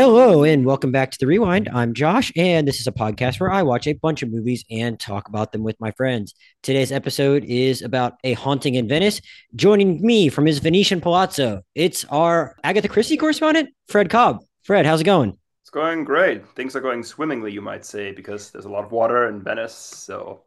Hello and welcome back to the Rewind. I'm Josh, and this is a podcast where I watch a bunch of movies and talk about them with my friends. Today's episode is about a haunting in Venice. Joining me from his Venetian palazzo, it's our Agatha Christie correspondent, Fred Kolb. Fred, how's it going? It's going great. Things are going swimmingly, you might say, because there's a lot of water in Venice. So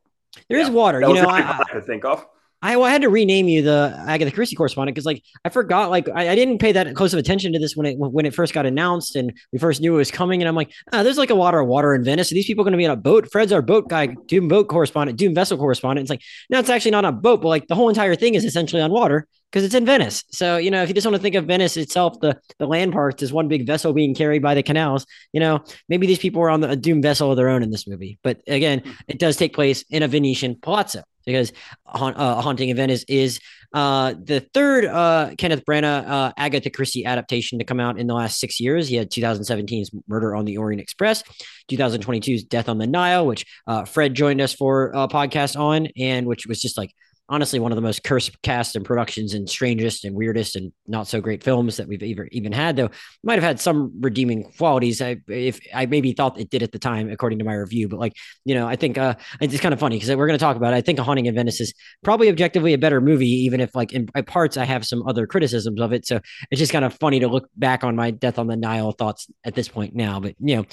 there yeah, is water. You know, I, I could think of. I, well, I had to rename you the Agatha Christie correspondent because, like, I forgot. Like, I, I, didn't pay that close of attention to this when it when it first got announced and we first knew it was coming. And I'm like, ah, there's like a lot of water in Venice. Are these people going to be on a boat? Fred's our boat guy, Doom boat correspondent, Doom vessel correspondent. It's like, no, it's actually not a boat, but like the whole entire thing is essentially on water because it's in Venice. So you know, if you just want to think of Venice itself, the the land parts is one big vessel being carried by the canals. You know, maybe these people were on the, a Doom vessel of their own in this movie. But again, hmm. it does take place in a Venetian palazzo because uh, a haunting event Venice is uh, the third uh, Kenneth Branagh uh, Agatha Christie adaptation to come out in the last six years. He had 2017's Murder on the Orient Express, 2022's Death on the Nile, which uh, Fred joined us for a podcast on, and which was just like honestly one of the most cursed cast and productions and strangest and weirdest and not so great films that we've ever even had though might have had some redeeming qualities. I, if i maybe thought it did at the time according to my review but like you know i think uh it's kind of funny because we're going to talk about it. I think a haunting in venice is probably objectively a better movie even if like in parts i have some other criticisms of it. So it's just kind of funny to look back on my death on the nile thoughts at this point now but you know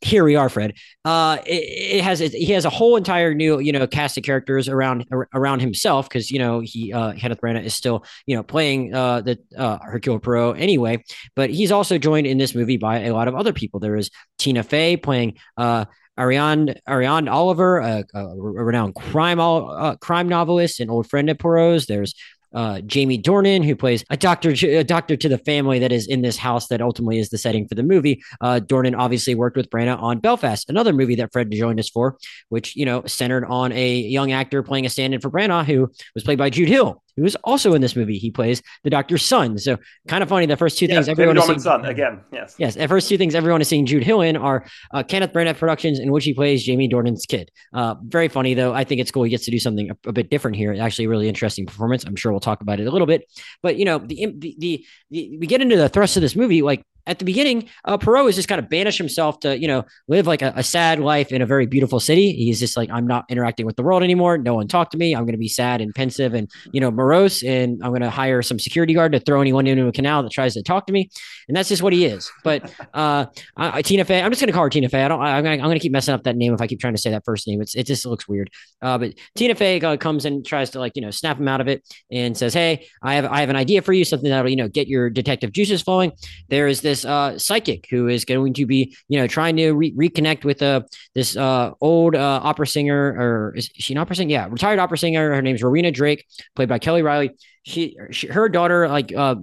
here we are, Fred. Uh, it, it has it, he has a whole entire new you know cast of characters around around himself because you know he uh, Kenneth Branagh is still you know playing uh, the uh, Hercule Poirot anyway, but he's also joined in this movie by a lot of other people. There is Tina Fey playing. Uh, Ariane Ariane Oliver, a, a renowned crime uh, crime novelist and old friend of Poirot's. There's uh, Jamie Dornan, who plays a doctor, a doctor to the family that is in this house that ultimately is the setting for the movie. Uh, Dornan obviously worked with Branagh on Belfast, another movie that Fred joined us for, which you know centered on a young actor playing a stand-in for Branagh, who was played by Jude Hill, who was also in this movie. He plays the doctor's son. So kind of funny. The first two things everyone is seeing, son again. Yes. Yes. The first two things everyone is seeing Jude Hill in are uh, Kenneth Branagh productions in which he plays Jamie Dornan's kid. Uh, very funny though. I think it's cool. He gets to do something a, a, bit different here. Actually, really interesting performance. I'm sure we'll talk about it a little bit. But you know, the, the, the, the we get into the thrust of this movie. Like at the beginning, uh, Poirot is just kind of banished himself to, you know, live like a, a, sad life in a very beautiful city. He's just like, I'm not interacting with the world anymore. No one talked to me. I'm going to be sad and pensive and, you know, morose. And I'm going to hire some security guard to throw anyone into a canal that tries to talk to me. And that's just what he is. But uh, I, Tina Fey, I'm just going to call her Tina Fey. I don't, I, am going to keep messing up that name if I keep trying to say that first name. It's, it just looks weird. Uh, but Tina Fey uh, comes and tries to like, you know, snap him out of it and says, Hey, I have, I have an idea for you, something that'll, you know, get your detective juices flowing. There is this uh, psychic who is going to be, you know, trying to re- reconnect with uh, this uh, old uh, opera singer, or is she an opera singer? Yeah, retired opera singer. Her name's Rowena Drake, played by Kelly Reilly she, she her daughter like uh,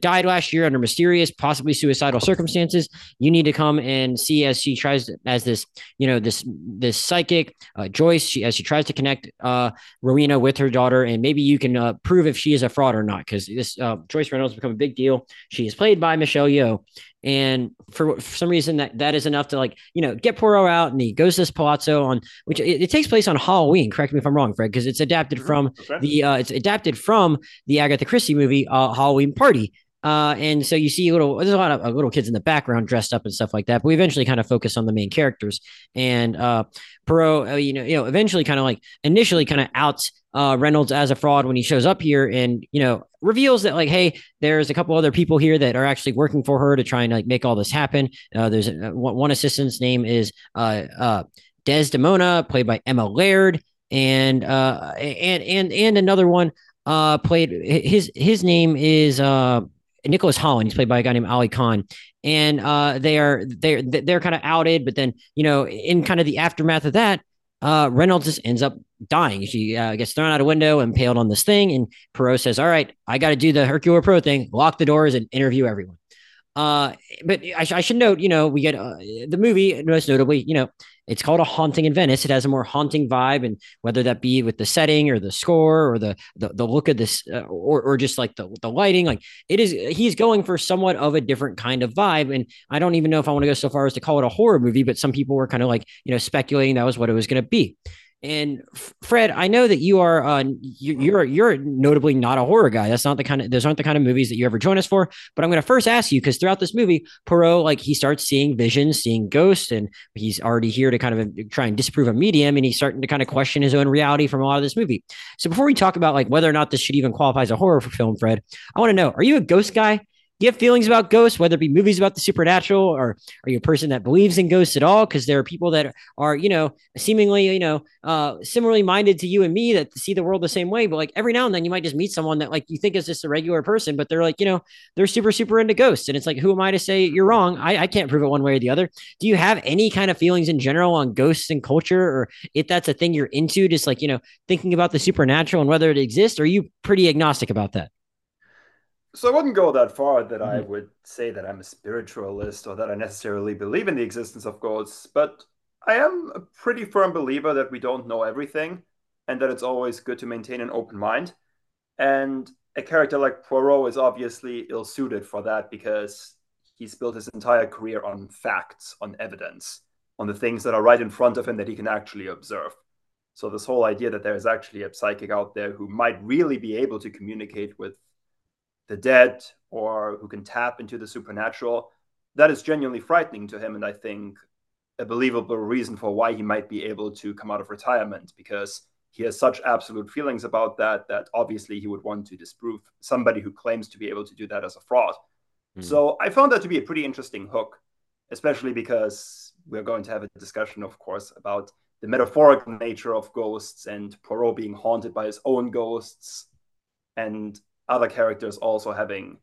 died last year under mysterious possibly suicidal circumstances. You need to come and see as she tries to, as this you know this this psychic uh, joyce she as she tries to connect uh rowena with her daughter and maybe you can uh, prove if she is a fraud or not because this uh, joyce reynolds has become a big deal. She is played by michelle yeoh and for, for, some reason that that is enough to like you know get Poirot out and he goes to this palazzo on which it, it takes place on Halloween. Correct me if I'm wrong, Fred, because it's adapted mm-hmm. from okay. the uh, it's adapted from the Agatha Christie movie uh, Halloween Party. Uh, and so you see a little, there's a lot of uh, little kids in the background dressed up and stuff like that. But we eventually kind of focus on the main characters. And uh, Poirot, uh, you know, you know, eventually kind of like initially kind of outs uh, Reynolds as a fraud when he shows up here, and you know, reveals that like, hey, there's a couple other people here that are actually working for her to try and like make all this happen. Uh, there's a, one assistant's name is uh, uh, Desdemona, played by Emma Laird, and uh, and and and another one uh, played his his name is uh, Nicholas Holland. He's played by a guy named Ali Khan, and uh, they are they're they're kind of outed. But then you know, in kind of the aftermath of that, uh, Reynolds just ends up dying. She uh, gets thrown out a window, impaled on this thing, and Poirot says, "All right, I got to do the Hercule Poirot thing, lock the doors, and interview everyone." Uh, but I, sh- I, should note, you know, we get uh, the movie most notably, you know, it's called a haunting in Venice. It has a more haunting vibe, and whether that be with the setting or the score or the the, the look of this, uh, or or just like the the lighting, like it is, he's going for somewhat of a different kind of vibe. And I don't even know if I want to go so far as to call it a horror movie, but some people were kind of like you know speculating that was what it was going to be. And Fred, I know that you are uh, you're you're notably not a horror guy. That's not the kind of those aren't the kind of movies that you ever join us for. But I'm going to first ask you because throughout this movie, Poirot like he starts seeing visions, seeing ghosts, and he's already here to kind of try and disprove a medium, and he's starting to kind of question his own reality from a lot of this movie. So before we talk about like whether or not this should even qualify as a horror film, Fred, I want to know: Are you a ghost guy? You have feelings about ghosts, whether it be movies about the supernatural, or are you a person that believes in ghosts at all? Because there are people that are, you know, seemingly, you know, uh, similarly minded to you and me that see the world the same way. But like every now and then, you might just meet someone that like you think is just a regular person, but they're like, you know, they're super, super into ghosts, and it's like, who am I to say you're wrong? I, I can't prove it one way or the other. Do you have any kind of feelings in general on ghosts and culture, or if that's a thing you're into, just like you know, thinking about the supernatural and whether it exists? Or are you pretty agnostic about that? So I wouldn't go that far that mm-hmm. I would say that I'm a spiritualist or that I necessarily believe in the existence of gods, but I am a pretty firm believer that we don't know everything and that it's always good to maintain an open mind. And a character like Poirot is obviously ill suited for that because he's built his entire career on facts, on evidence, on the things that are right in front of him that he can actually observe. So, this whole idea that there is actually a psychic out there who might really be able to communicate with the dead or who can tap into the supernatural, that is genuinely frightening to him. And I think a believable reason for why he might be able to come out of retirement because he has such absolute feelings about that that obviously he would want to disprove somebody who claims to be able to do that as a fraud. Mm. So I found that to be a pretty interesting hook, especially because we're going to have a discussion, of course, about the metaphorical nature of ghosts and Poirot being haunted by his own ghosts. And other characters also having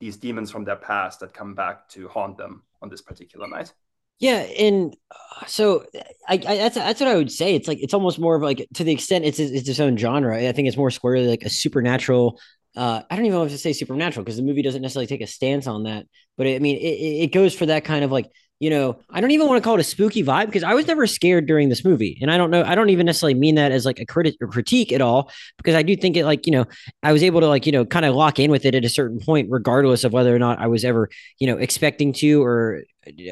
these demons from their past that come back to haunt them on this particular night. Yeah, and uh, so I, I, that's that's what I would say. It's like it's almost more of like to the extent it's it's its own genre. I think it's more squarely like a supernatural. Uh, I don't even know if to say supernatural because the movie doesn't necessarily take a stance on that. But it, I mean, it, it goes for that kind of like you know, I don't even want to call it a spooky vibe because I was never scared during this movie. And I don't know, I don't even necessarily mean that as like a critic or critique at all, because I do think it like, you know, I was able to like, you know, kind of lock in with it at a certain point, regardless of whether or not I was ever, you know, expecting to or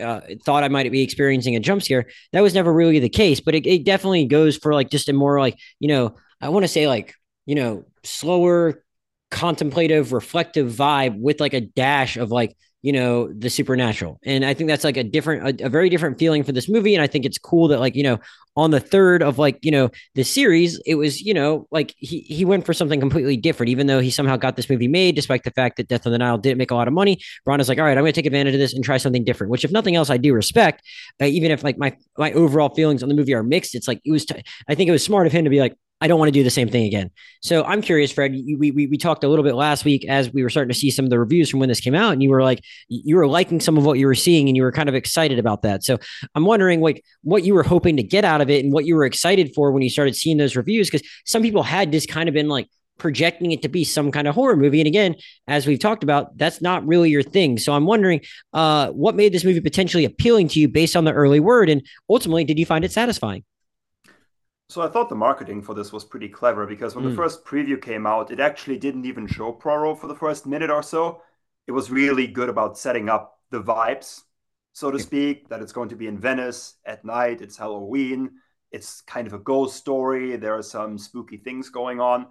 uh, thought I might be experiencing a jump scare. That was never really the case, but it, it definitely goes for like just a more like, you know, I want to say like, you know, slower, contemplative, reflective vibe with like a dash of like, you know the supernatural. And i think that's like a different a, a, very different feeling for this movie. And i think it's cool that like you know on the third of like you know the series it was you know like he he went for something completely different even though he somehow got this movie made despite the fact that death on the nile didn't make a lot of money. Ron is like all right i'm going to take advantage of this and try something different which if nothing else i do respect. Uh, even if like my my overall feelings on the movie are mixed it's like it was t- I think it was smart of him to be like I don't want to do the same thing again. So I'm curious, Fred. We, we we talked a little bit last week as we were starting to see some of the reviews from when this came out, and you were like, you were liking some of what you were seeing, and you were kind of excited about that. So I'm wondering, like, what you were hoping to get out of it, and what you were excited for when you started seeing those reviews, because some people had just kind of been like projecting it to be some kind of horror movie, and again, as we've talked about, that's not really your thing. So I'm wondering, uh, what made this movie potentially appealing to you based on the early word, and ultimately, did you find it satisfying? So I thought the marketing for this was pretty clever because when mm. the first preview came out, it actually didn't even show Poirot for the first minute or so. It was really good about setting up the vibes, so to speak, that it's going to be in Venice at night, it's Halloween, it's kind of a ghost story, there are some spooky things going on.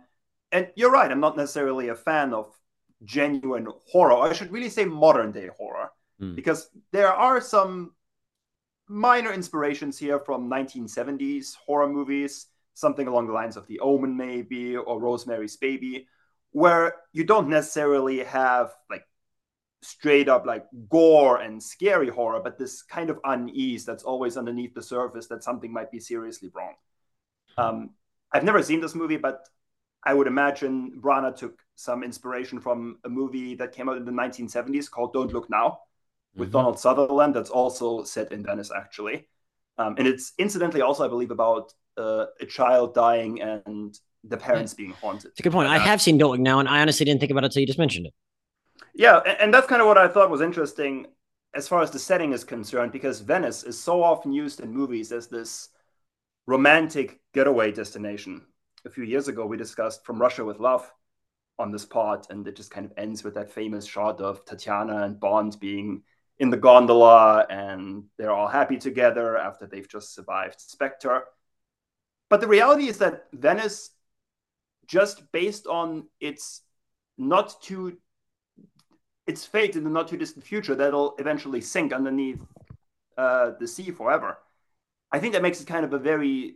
And you're right, I'm not necessarily a fan of genuine horror. I should really say modern day horror mm. because there are some minor inspirations here from 1970s horror movies, something along the lines of The Omen, maybe, or Rosemary's Baby, where you don't necessarily have like straight up like gore and scary horror, but this kind of unease that's always underneath the surface that something might be seriously wrong. Um, I've never seen this movie, but I would imagine Branagh took some inspiration from a movie that came out in the 1970s called Don't Look Now, with mm-hmm. Donald Sutherland that's also set in Venice, actually. Um, and it's incidentally also, I believe, about uh, a child dying and the parents being haunted. It's a good point. I have seen Don't Look Now, and I honestly didn't think about it until you just mentioned it. Yeah, and, and that's kind of what I thought was interesting as far as the setting is concerned, because Venice is so often used in movies as this romantic getaway destination. A few years ago, we discussed From Russia with Love on this part, and it just kind of ends with that famous shot of Tatiana and Bond being in the gondola and they're all happy together after they've just survived Spectre. but the reality is that Venice, just based on its not too its fate in the not too distant future, that'll eventually sink underneath uh, the sea forever. I think that makes it kind of a very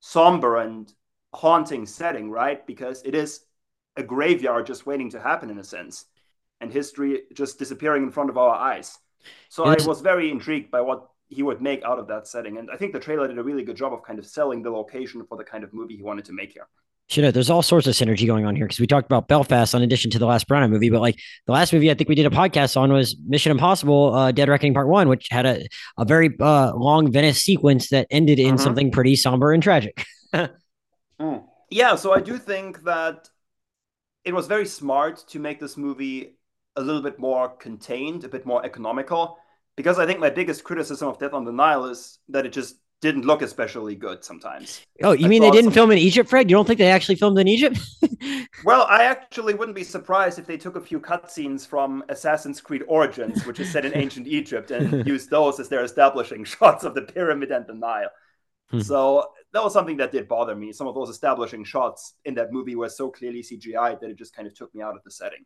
somber and haunting setting, right? Because it is a graveyard just waiting to happen in a sense, and history just disappearing in front of our eyes. So I was very intrigued by what he would make out of that setting, and I think the trailer did a really good job of kind of selling the location for the kind of movie he wanted to make here. You know, there's all sorts of synergy going on here because we talked about Belfast in addition to the last Branagh movie, but like the last movie I think we did a podcast on was Mission Impossible: uh, Dead Reckoning Part One, which had a a very uh, long Venice sequence that ended in mm-hmm. something pretty somber and tragic. mm. Yeah, so I do think that it was very smart to make this movie a little bit more contained, a bit more economical, because I think my biggest criticism of Death on the Nile is that it just didn't look especially good sometimes. Oh, you I mean they didn't some... film in Egypt, Fred? You don't think they actually filmed in Egypt? well, I actually wouldn't be surprised if they took a few cutscenes from Assassin's Creed Origins, which is set in ancient Egypt, and used those as their establishing shots of the pyramid and the Nile. Hmm. So that was something that did bother me. Some of those establishing shots in that movie were so clearly CGI that it just kind of took me out of the setting.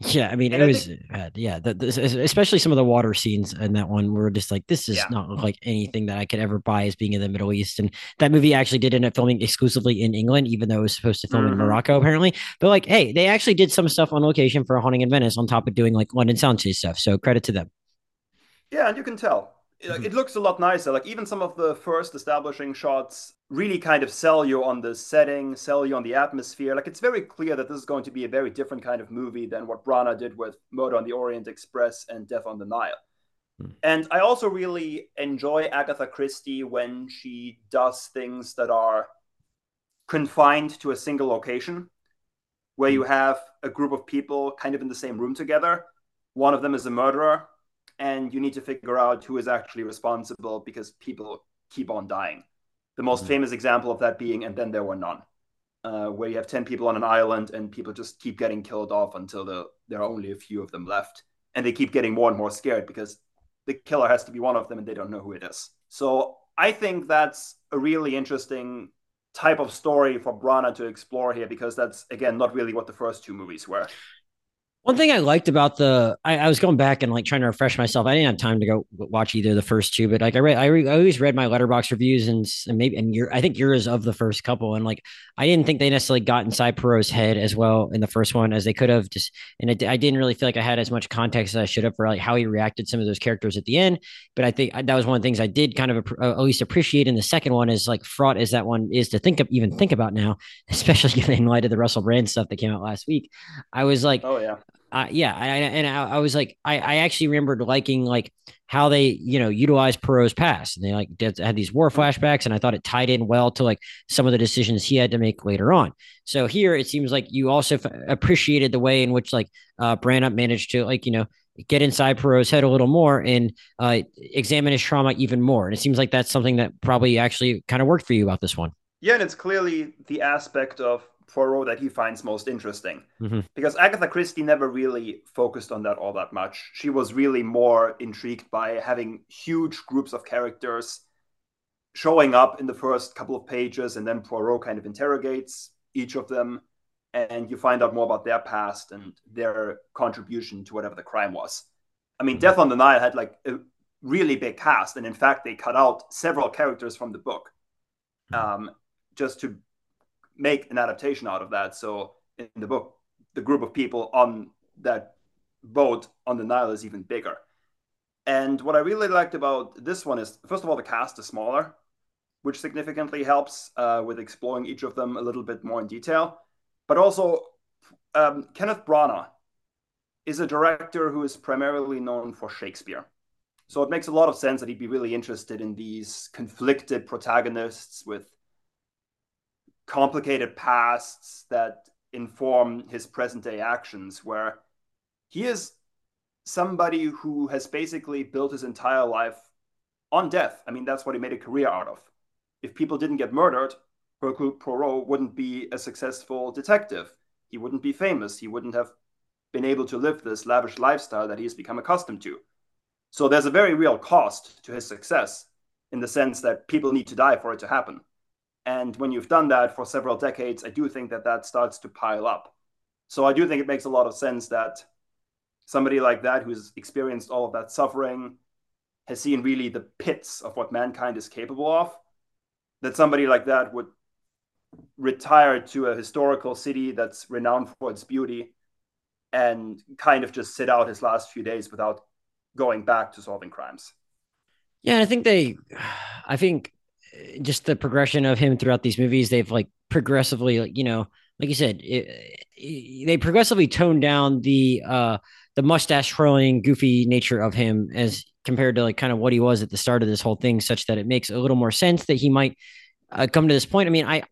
Yeah, I mean, and it I was think, uh, yeah, the, the, especially some of the water scenes in that one were just like this is yeah. not like anything that I could ever buy as being in the Middle East. And that movie actually did end up filming exclusively in England, even though it was supposed to film mm-hmm. in Morocco apparently. But like, hey, they actually did some stuff on location for a Haunting in Venice on top of doing like London Soundstage stuff. So credit to them. Yeah, and you can tell mm-hmm. it looks a lot nicer. Like even some of the first establishing shots really kind of sell you on the setting, sell you on the atmosphere. Like it's very clear that this is going to be a very different kind of movie than what Branagh did with Murder on the Orient Express and Death on the Nile. Hmm. And I also really enjoy Agatha Christie when she does things that are confined to a single location, where you hmm. have a group of people kind of in the same room together. One of them is a murderer, and you need to figure out who is actually responsible because people keep on dying. The most mm-hmm. famous example of that being And Then There Were None, uh, where you have 10 people on an island and people just keep getting killed off until the, there are only a few of them left. And they keep getting more and more scared because the killer has to be one of them and they don't know who it is. So I think that's a really interesting type of story for Branagh to explore here because that's, again, not really what the first two movies were. One thing I liked about the, I, I, was going back and like trying to refresh myself. I didn't have time to go watch either of the first two, but like I read, I, re, I always read my Letterboxd reviews and, and maybe, and your, I think yours of the first couple. And like, I didn't think they necessarily got inside Poirot's head as well in the first one as they could have just, and it, I didn't really feel like I had as much context as I should have for like how he reacted some of those characters at the end. But I think that was one of the things I did kind of uh, at least appreciate in the second one is like fraught as that one is to think of, even think about now, especially in light of the Russell Brand stuff that came out last week. I was like, oh yeah uh, yeah, I, and I, I, was like, I, I actually remembered liking like how they, you know, utilized Poirot's past, and they like did, had these war flashbacks, and I thought it tied in well to like some of the decisions he had to make later on. So here, it seems like you also f- appreciated the way in which like uh, Branagh managed to like, you know, get inside Poirot's head a little more and uh, examine his trauma even more. And it seems like that's something that probably actually kind of worked for you about this one. Yeah, and it's clearly the aspect of Poirot that he finds most interesting. Mm-hmm. Because Agatha Christie never really focused on that all that much. She was really more intrigued by having huge groups of characters showing up in the first couple of pages, and then Poirot kind of interrogates each of them, and you find out more about their past and their contribution to whatever the crime was. I mean, mm-hmm. Death on the Nile had like a really big cast, and in fact, they cut out several characters from the book mm-hmm. um, just to make an adaptation out of that. So in the book, the group of people on that boat on the Nile is even bigger. And what I really liked about this one is, first of all, the cast is smaller, which significantly helps uh, with exploring each of them a little bit more in detail. But also, um, Kenneth Branagh is a director who is primarily known for Shakespeare. So it makes a lot of sense that he'd be really interested in these conflicted protagonists with complicated pasts that inform his present day actions, where he is somebody who has basically built his entire life on death. I mean, that's what he made a career out of. If people didn't get murdered, Hercule Poirot wouldn't be a successful detective. He wouldn't be famous. He wouldn't have been able to live this lavish lifestyle that he has become accustomed to. So there's a very real cost to his success in the sense that people need to die for it to happen. And when you've done that for several decades, I do think that that starts to pile up. So I do think it makes a lot of sense that somebody like that who's experienced all of that suffering has seen really the pits of what mankind is capable of that somebody like that would retire to a historical city that's renowned for its beauty and kind of just sit out his last few days without going back to solving crimes. Yeah, I think they, I think just the progression of him throughout these movies, they've like progressively, like you know, like you said, it, it, they progressively toned down the uh the mustache twirling, goofy nature of him as compared to like kind of what he was at the start of this whole thing, such that it makes a little more sense that he might uh, come to this point. I mean, I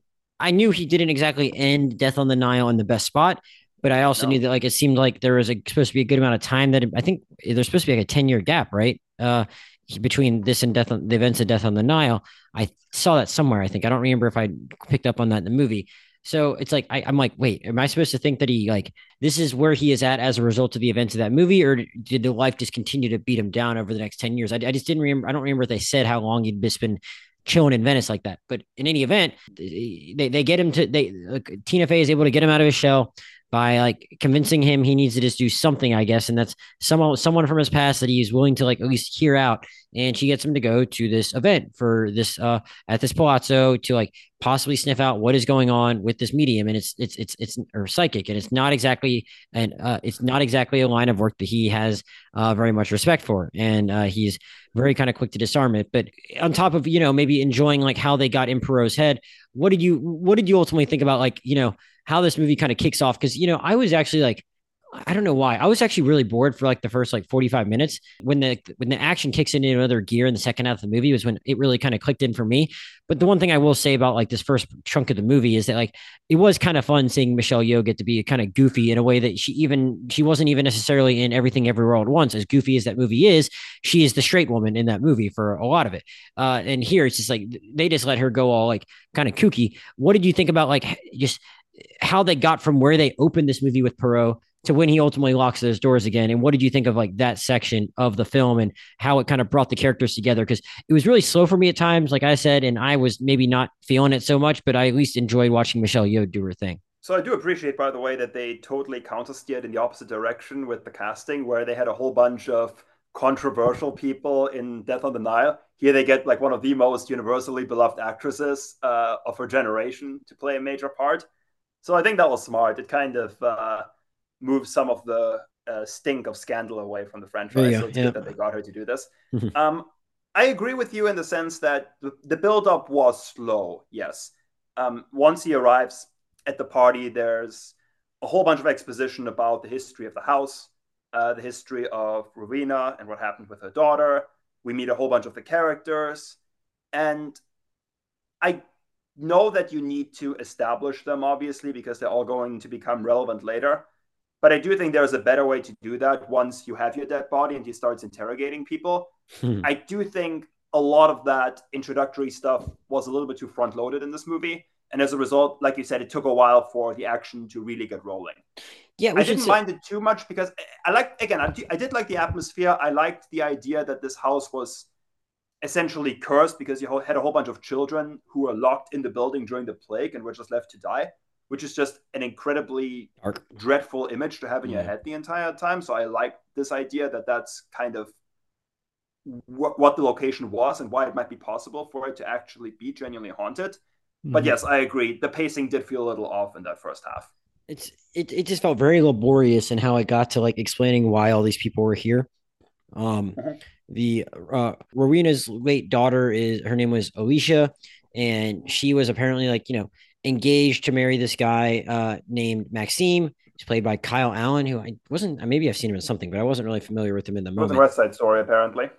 I knew he didn't exactly end Death on the Nile in the best spot, but I also no. knew that like it seemed like there was a, supposed to be a good amount of time that it, I think there's supposed to be like a ten year gap, right? Uh, between this and death on the events of death on the Nile. I saw that somewhere. I think I don't remember if I picked up on that in the movie. So it's like I, am like, wait, am I supposed to think that he like this is where he is at as a result of the events of that movie, or did the life just continue to beat him down over the next ten years? I, I just didn't remember. I don't remember if they said how long he'd just been chilling in Venice like that. But in any event, they they get him to they like, Tina Fey is able to get him out of his shell by like convincing him he needs to just do something, I guess, and that's someone someone from his past that he's willing to like at least hear out. And she gets him to go to this event for this uh at this palazzo to like possibly sniff out what is going on with this medium, and it's it's it's it's or psychic, and it's not exactly and uh, it's not exactly a line of work that he has uh, very much respect for, and uh, he's very kind of quick to disarm it. But on top of you know maybe enjoying like how they got in Poirot's head, what did you what did you ultimately think about like you know how this movie kind of kicks off. Cause, you know, I was actually like, I don't know why. I was actually really bored for like the first like 45 minutes. When the when the action kicks into another gear in the second half of the movie was when it really kind of clicked in for me. But the one thing I will say about like this first chunk of the movie is that like it was kind of fun seeing Michelle Yeoh get to be kind of goofy in a way that she even she wasn't even necessarily in everything everywhere all at once. As goofy as that movie is, she is the straight woman in that movie for a lot of it. Uh, and here it's just like they just let her go all like kind of kooky. What did you think about like just how they got from where they opened this movie with Poirot to when he ultimately locks those doors again. And what did you think of like that section of the film and how it kind of brought the characters together? Because it was really slow for me at times, like I said, and I was maybe not feeling it so much, but I at least enjoyed watching Michelle Yeoh do her thing. So I do appreciate, by the way, that they totally countersteered in the opposite direction with the casting, where they had a whole bunch of controversial people in Death on the Nile. Here they get like one of the most universally beloved actresses uh, of her generation to play a major part. So I think that was smart. It kind of uh, moved some of the uh, stink of scandal away from the franchise. So it's yeah. good that they got her to do this. Mm-hmm. Um, I agree with you in the sense that the, the build-up was slow. Yes. Um, once he arrives at the party, there's a whole bunch of exposition about the history of the house, uh, the history of Rowena and what happened with her daughter. We meet a whole bunch of the characters, and I know that you need to establish them, obviously, because they're all going to become relevant later. But I do think there's a better way to do that once you have your dead body and he starts interrogating people. Hmm. I do think a lot of that introductory stuff was a little bit too front loaded in this movie. And as a result, like you said, it took a while for the action to really get rolling. Yeah, I didn't say- mind it too much because I like again, I, I did like the atmosphere. I liked the idea that this house was essentially cursed because you had a whole bunch of children who were locked in the building during the plague and were just left to die, which is just an incredibly Dark. dreadful image to have in yeah. your head the entire time. So I like this idea that that's kind of what, what the location was and why it might be possible for it to actually be genuinely haunted. Mm-hmm. But yes, I agree. The pacing did feel a little off in that first half. It's it, it just felt very laborious in how it got to like explaining why all these people were here. Um, uh-huh the uh, Rowena's late daughter is her name was Alicia, and she was apparently like you know engaged to marry this guy uh, named Maxime. He's played by Kyle Allen, who I wasn't. Maybe I've seen him in something, but I wasn't really familiar with him in the moment. The West Side Story, apparently.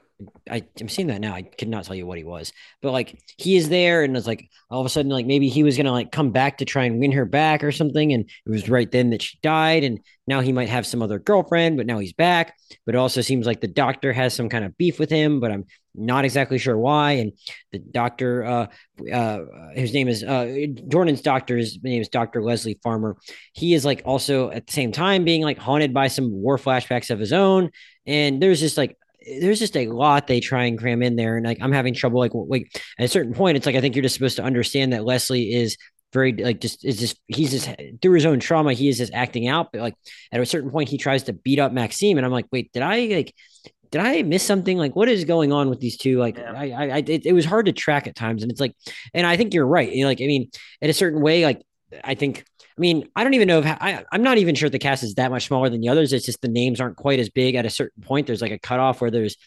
I, am seeing that now. I could not tell you what he was, but like he is there, and it's like all of a sudden, like maybe he was gonna like come back to try and win her back or something, and it was right then that she died, and now he might have some other girlfriend, but now he's back. But it also seems like the doctor has some kind of beef with him, but I'm not exactly sure why. And the doctor, uh, uh, his name is uh, Dornan's doctor. His name is Doctor Leslie Farmer. He is like also at the same time being like haunted by some war flashbacks of his own, and there's just like there's just a lot they try and cram in there, and like I'm having trouble. Like like at a certain point, it's like I think you're just supposed to understand that Leslie is very like just is just he's just through his own trauma he is just acting out but like at a certain point he tries to beat up maxime and i'm like wait did i like did i miss something like what is going on with these two like yeah. i i, I it, it, was hard to track at times and it's like and i think you're right You know, like i mean in a certain way like i think I mean, I don't even know if I, I'm not even sure the cast is that much smaller than the others. It's just the names aren't quite as big at a certain point. There's like a cutoff where there's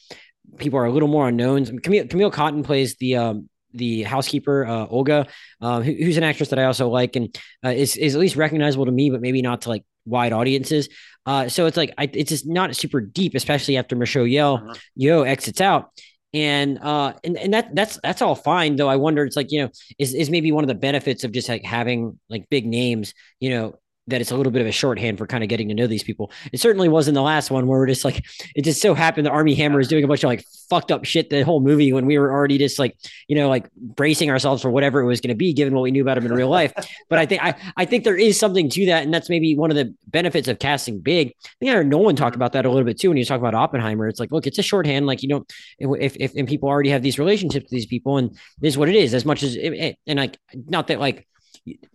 people are a little more unknowns. Camille, Camille Cottin plays the um, the housekeeper uh, Olga, uh, who, who's an actress that I also like and uh, is is at least recognizable to me, but maybe not to like wide audiences. Uh, so it's like I, it's just not super deep, especially after Michelle Yeoh uh-huh. Yeoh exits out. And uh and, and that that's that's all fine though. I wonder it's like, you know, is is maybe one of the benefits of just like having like big names, you know, that it's a little bit of a shorthand for kind of getting to know these people. It certainly was in the last one where we're just like, it just so happened that Armie Hammer is doing a bunch of like fucked up shit the whole movie when we were already just like, you know, like bracing ourselves for whatever it was going to be, given what we knew about him in real life. but I think I, I think there is something to that, and that's maybe one of the benefits of casting big. I think I heard Nolan talk mm-hmm. about that a little bit too when he was talking about Oppenheimer. It's like, look, it's a shorthand. Like you don't, if if and people already have these relationships with these people, and this is what it is. As much as it, and like, not that like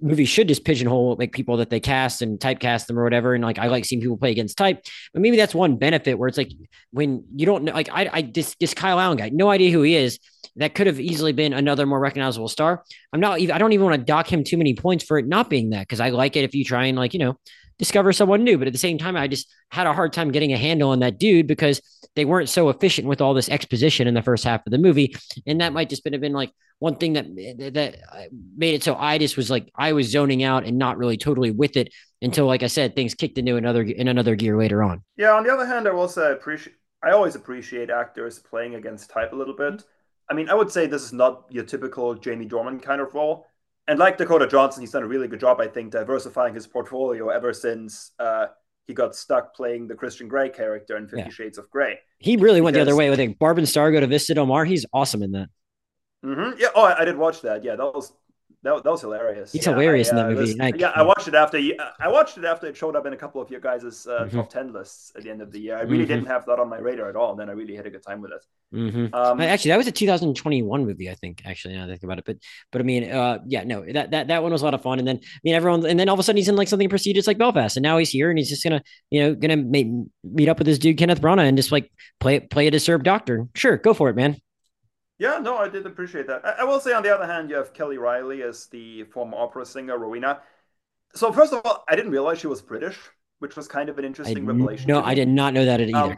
movies should just pigeonhole like people that they cast and typecast them or whatever. And like I like seeing people play against type, but maybe that's one benefit where it's like when you don't know, like I, I this this Kyle Allen guy, no idea who he is. That could have easily been another more recognizable star. I'm not even I don't even want to dock him too many points for it not being that because I like it if you try and like you know discover someone new. But at the same time, I just had a hard time getting a handle on that dude because they weren't so efficient with all this exposition in the first half of the movie. And that might just have been like one thing that that made it so I just was like I was zoning out and not really totally with it until, like I said, things kicked into another in another gear later on. Yeah. On the other hand, I will say I appreciate. I always appreciate actors playing against type a little bit. Mm-hmm. I mean, I would say this is not your typical Jamie Dornan kind of role and like Dakota Johnson, he's done a really good job, I think, diversifying his portfolio ever since uh, he got stuck playing the Christian Grey character in Fifty yeah. Shades of Grey. He really because, went the other way with it. Barb and Star go to Vista Del Mar. He's awesome in that. Mm-hmm. Yeah. Oh, I, I, did watch that. Yeah, that was that, that was hilarious. He's yeah, hilarious I, in that uh, movie. Was, yeah, I watched it after. I watched it after it showed up in a couple of your guys' uh, mm-hmm. top ten lists at the end of the year. I really mm-hmm. didn't have that on my radar at all, and then I really had a good time with it. Mm-hmm. Um, actually, that was a 2021 movie, I think. Actually, now I think about it, but but I mean, uh, yeah, no, that that that one was a lot of fun. And then I mean, everyone, and then all of a sudden he's in like something prestigious like Belfast, and now he's here, and he's just gonna you know gonna meet meet up with this dude Kenneth Branagh and just like play play a disturbed doctor. Sure, go for it, man. Yeah, no, I did appreciate that. I, I, will say, on the other hand, you have Kelly Reilly as the former opera singer Rowena. So, first of all, I didn't realize she was British, which was kind of an interesting I, revelation. No, I did not know that either. Um,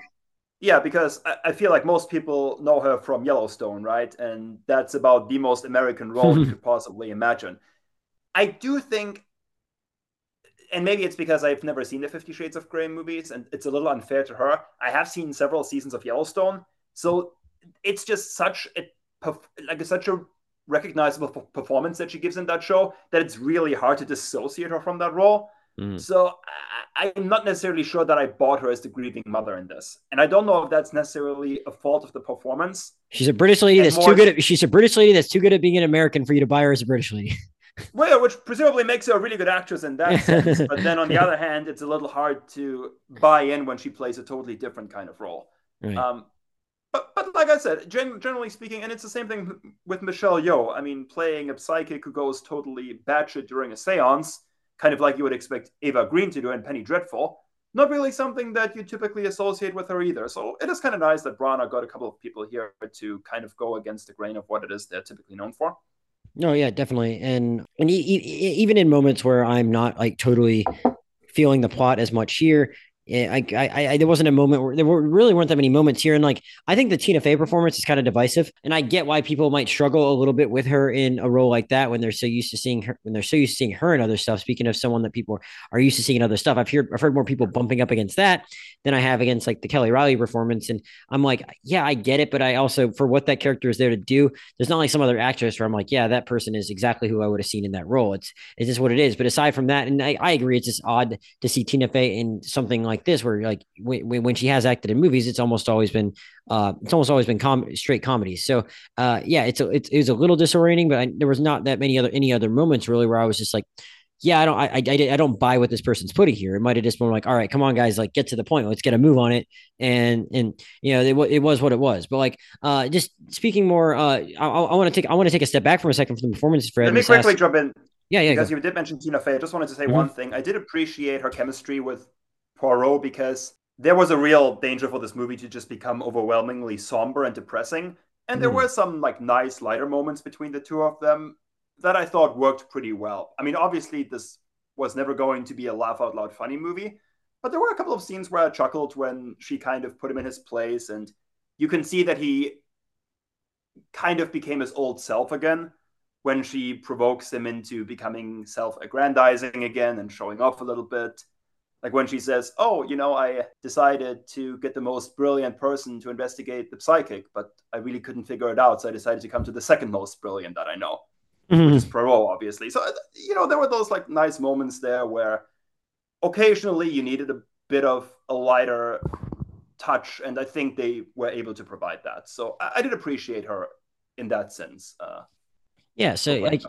yeah, because I, I, feel like most people know her from Yellowstone, right? And that's about the most American role you could possibly imagine. I do think, and maybe it's because I've never seen the Fifty Shades of Grey movies, and it's a little unfair to her. I have seen several seasons of Yellowstone, so it's just such a like such a recognizable performance that she gives in that show that it's really hard to dissociate her from that role. Mm. So I, am not necessarily sure that I bought her as the grieving mother in this, and I don't know if that's necessarily a fault of the performance. She's a British lady that's more, too good. At, she's a British lady that's too good at being an American for you to buy her as a British lady. well, which presumably makes her a really good actress in that sense. But then on the other hand, it's a little hard to buy in when she plays a totally different kind of role. Right. Um, but, but like I said, gen- generally speaking, and it's the same thing with Michelle Yeoh. I mean, playing a psychic who goes totally batshit during a seance, kind of like you would expect Eva Green to do in Penny Dreadful, not really something that you typically associate with her either. So it is kind of nice that Branagh got a couple of people here to kind of go against the grain of what it is they're typically known for. No, yeah, definitely, and and e- e- even in moments where I'm not like totally feeling the plot as much here, I, I, I, there wasn't a moment where there were really weren't that many moments here. And like, I think the Tina Fey performance is kind of divisive. And I get why people might struggle a little bit with her in a role like that when they're so used to seeing her, when they're so used to seeing her in other stuff. Speaking of someone that people are used to seeing in other stuff, I've heard, I've heard more people bumping up against that than I have against like the Kelly Reilly performance. And I'm like, yeah, I get it. But I also, for what that character is there to do, there's not like some other actress where I'm like, yeah, that person is exactly who I would have seen in that role. It's, it's just what it is. But aside from that, and I, I agree, it's just odd to see Tina Fey in something like this where like, when, when she has acted in movies, it's almost always been uh, it's almost always been com- straight comedies. So uh, yeah, it's a, it's it was a little disorienting, but I, there was not that many other any other moments really where I was just like, yeah, I don't, I, I, I don't buy what this person's putting here. It might have just been like, all right, come on, guys, like get to the point. Let's get a move on it. And and you know, it, it was what it was. But like, uh, just speaking more, uh, I, I want to take, I want to take a step back for a second from the performance. Fred, let me quickly jump in. Yeah, yeah. Because you did mention Tina Fey. I just wanted to say mm-hmm. one thing. I did appreciate her chemistry with Poirot because there was a real danger for this movie to just become overwhelmingly somber and depressing. And there mm. were some like nice lighter moments between the two of them that I thought worked pretty well. I mean, obviously, this was never going to be a laugh out loud funny movie, but there were a couple of scenes where I chuckled when she kind of put him in his place, and you can see that he kind of became his old self again when she provokes him into becoming self aggrandizing again and showing off a little bit. Like when she says, Oh, you know, I decided to get the most brilliant person to investigate the psychic, but I really couldn't figure it out. So I decided to come to the second most brilliant that I know mm-hmm. which is Poirot, obviously. So you know, there were those like nice moments there where occasionally you needed a bit of a lighter touch, and I think they were able to provide that. So I, I did appreciate her in that sense. Uh, yeah, so like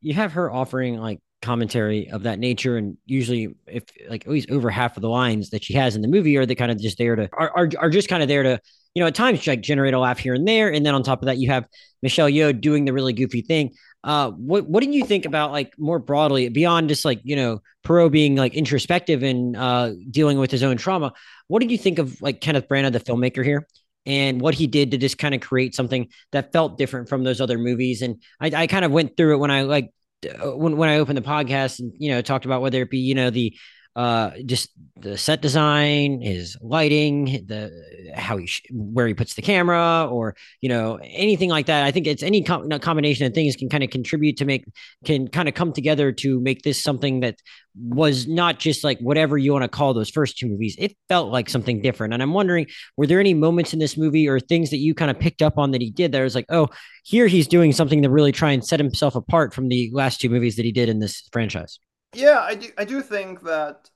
you have her offering like commentary of that nature and usually if like at least over half of the lines that she has in the movie are they kind of just there to are, are, are just kind of there to you know at times like generate a laugh here and there and then on top of that you have michelle yeoh doing the really goofy thing uh, what what did you think about like more broadly beyond just like you know Poirot being like introspective and uh, dealing with his own trauma? What did you think of like Kenneth Branagh, the filmmaker here, and what he did to just kind of create something that felt different from those other movies? And I, I kind of went through it when I like Uh, when when I opened the podcast and you know talked about whether it be you know the uh just the set design his lighting the how he sh- where he puts the camera or you know anything like that. I think it's any com- combination of things can kind of contribute to make can kind of come together to make this something that was not just like whatever you want to call those first two movies. It felt like something different. And i'm wondering were there any moments in this movie or things that you kind of picked up on that he did that was like oh here he's doing something to really try and set himself apart from the last two movies that he did in this franchise yeah, I do. I do think that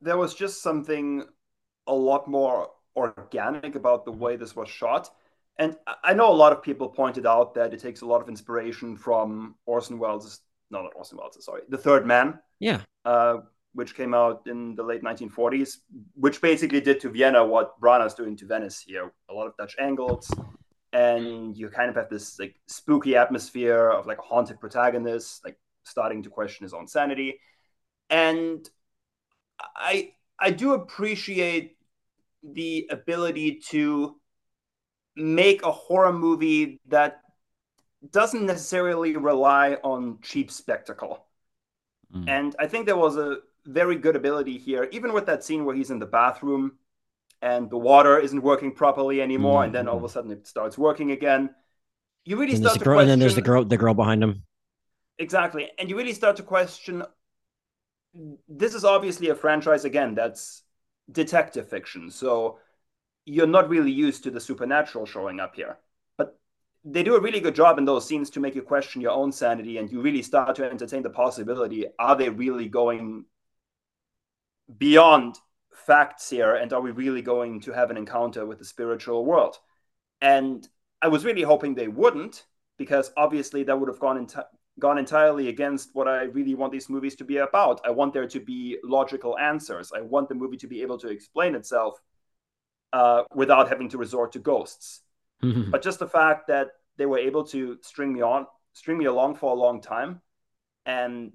there was just something a lot more organic about the way this was shot. And I know a lot of people pointed out that it takes a lot of inspiration from Orson Welles' no, not Orson Welles, sorry, The Third Man. Yeah. Uh, which came out in the late 1940s, which basically did to Vienna what Branagh is doing to Venice here. A lot of Dutch angles, and you kind of have this like spooky atmosphere of like a haunted protagonist, like starting to question his own sanity. And I I do appreciate the ability to make a horror movie that doesn't necessarily rely on cheap spectacle. Mm. And I think there was a very good ability here, even with that scene where he's in the bathroom and the water isn't working properly anymore, mm. and then all of a sudden it starts working again. You really and start to girl, question... And then there's the girl, the girl behind him. Exactly. And you really start to question this is obviously a franchise again that's detective fiction. So you're not really used to the supernatural showing up here. But they do a really good job in those scenes to make you question your own sanity and you really start to entertain the possibility are they really going beyond facts here and are we really going to have an encounter with the spiritual world? And I was really hoping they wouldn't because obviously that would have gone into gone entirely against what I really want these movies to be about. I want there to be logical answers. I want the movie to be able to explain itself uh, without having to resort to ghosts. Mm-hmm. But just the fact that they were able to string me on, string me along for a long time, and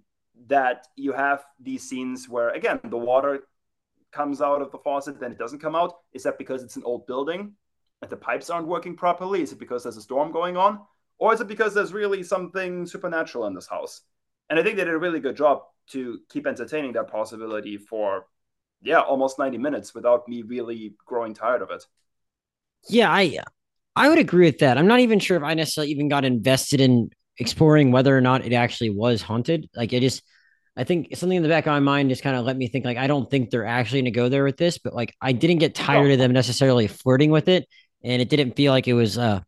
that you have these scenes where again the water comes out of the faucet, then it doesn't come out. Is that because it's an old building and the pipes aren't working properly? Is it because there's a storm going on? Or is it because there's really something supernatural in this house? And I think they did a really good job to keep entertaining that possibility for, yeah, almost 90 minutes without me really growing tired of it. Yeah, I I would agree with that. I'm not even sure if I necessarily even got invested in exploring whether or not it actually was haunted. Like it just I think something in the back of my mind just kind of let me think like I don't think they're actually going to go there with this, but like I didn't get tired of them necessarily flirting with it, and it didn't feel like it was uh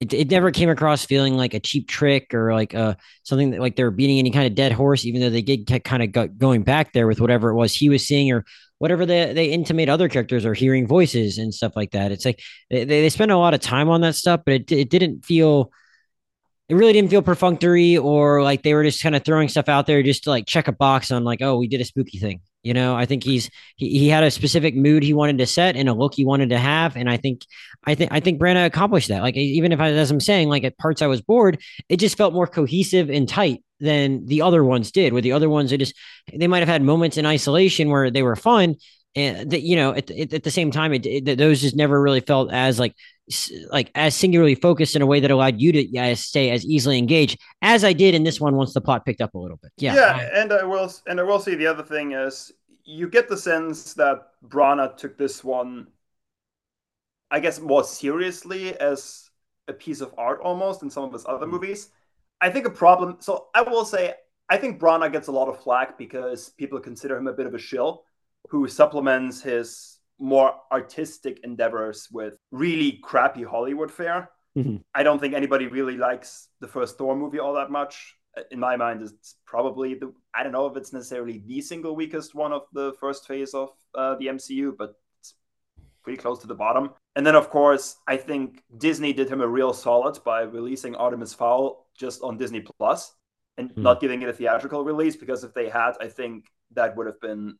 it, it never came across feeling like a cheap trick or like uh something that like they're beating any kind of dead horse, even though they did kind of go, going back there with whatever it was he was seeing or whatever they, they intimate other characters are hearing voices and stuff like that. It's like they, they spend a lot of time on that stuff, but it, it didn't feel it really didn't feel perfunctory or like they were just kind of throwing stuff out there just to like check a box on like, oh, we did a spooky thing. You know, I think he's he, he had a specific mood he wanted to set and a look he wanted to have, and I think I think I think Branagh accomplished that. Like even if I, as I'm saying, like at parts I was bored, it just felt more cohesive and tight than the other ones did. Where the other ones, they just they might have had moments in isolation where they were fun, and that you know at, at, the same time, it, it, those just never really felt as like like as singularly focused in a way that allowed you to yeah, stay as easily engaged as I did in this one once the plot picked up a little bit. Yeah. Yeah, um, and I will and I will say the other thing is you get the sense that Branagh took this one I guess more seriously as a piece of art almost in some of his other movies. I think a problem so I will say I think Branagh gets a lot of flack because people consider him a bit of a shill who supplements his more artistic endeavors with really crappy Hollywood fare. Mm-hmm. I don't think anybody really likes the first Thor movie all that much. In my mind, it's probably the I don't know if it's necessarily the single weakest one of the first phase of uh, the MCU, but it's pretty close to the bottom. And then, of course, I think Disney did him a real solid by releasing Artemis Fowl just on Disney Plus and mm-hmm. not giving it a theatrical release because if they had, I think that would have been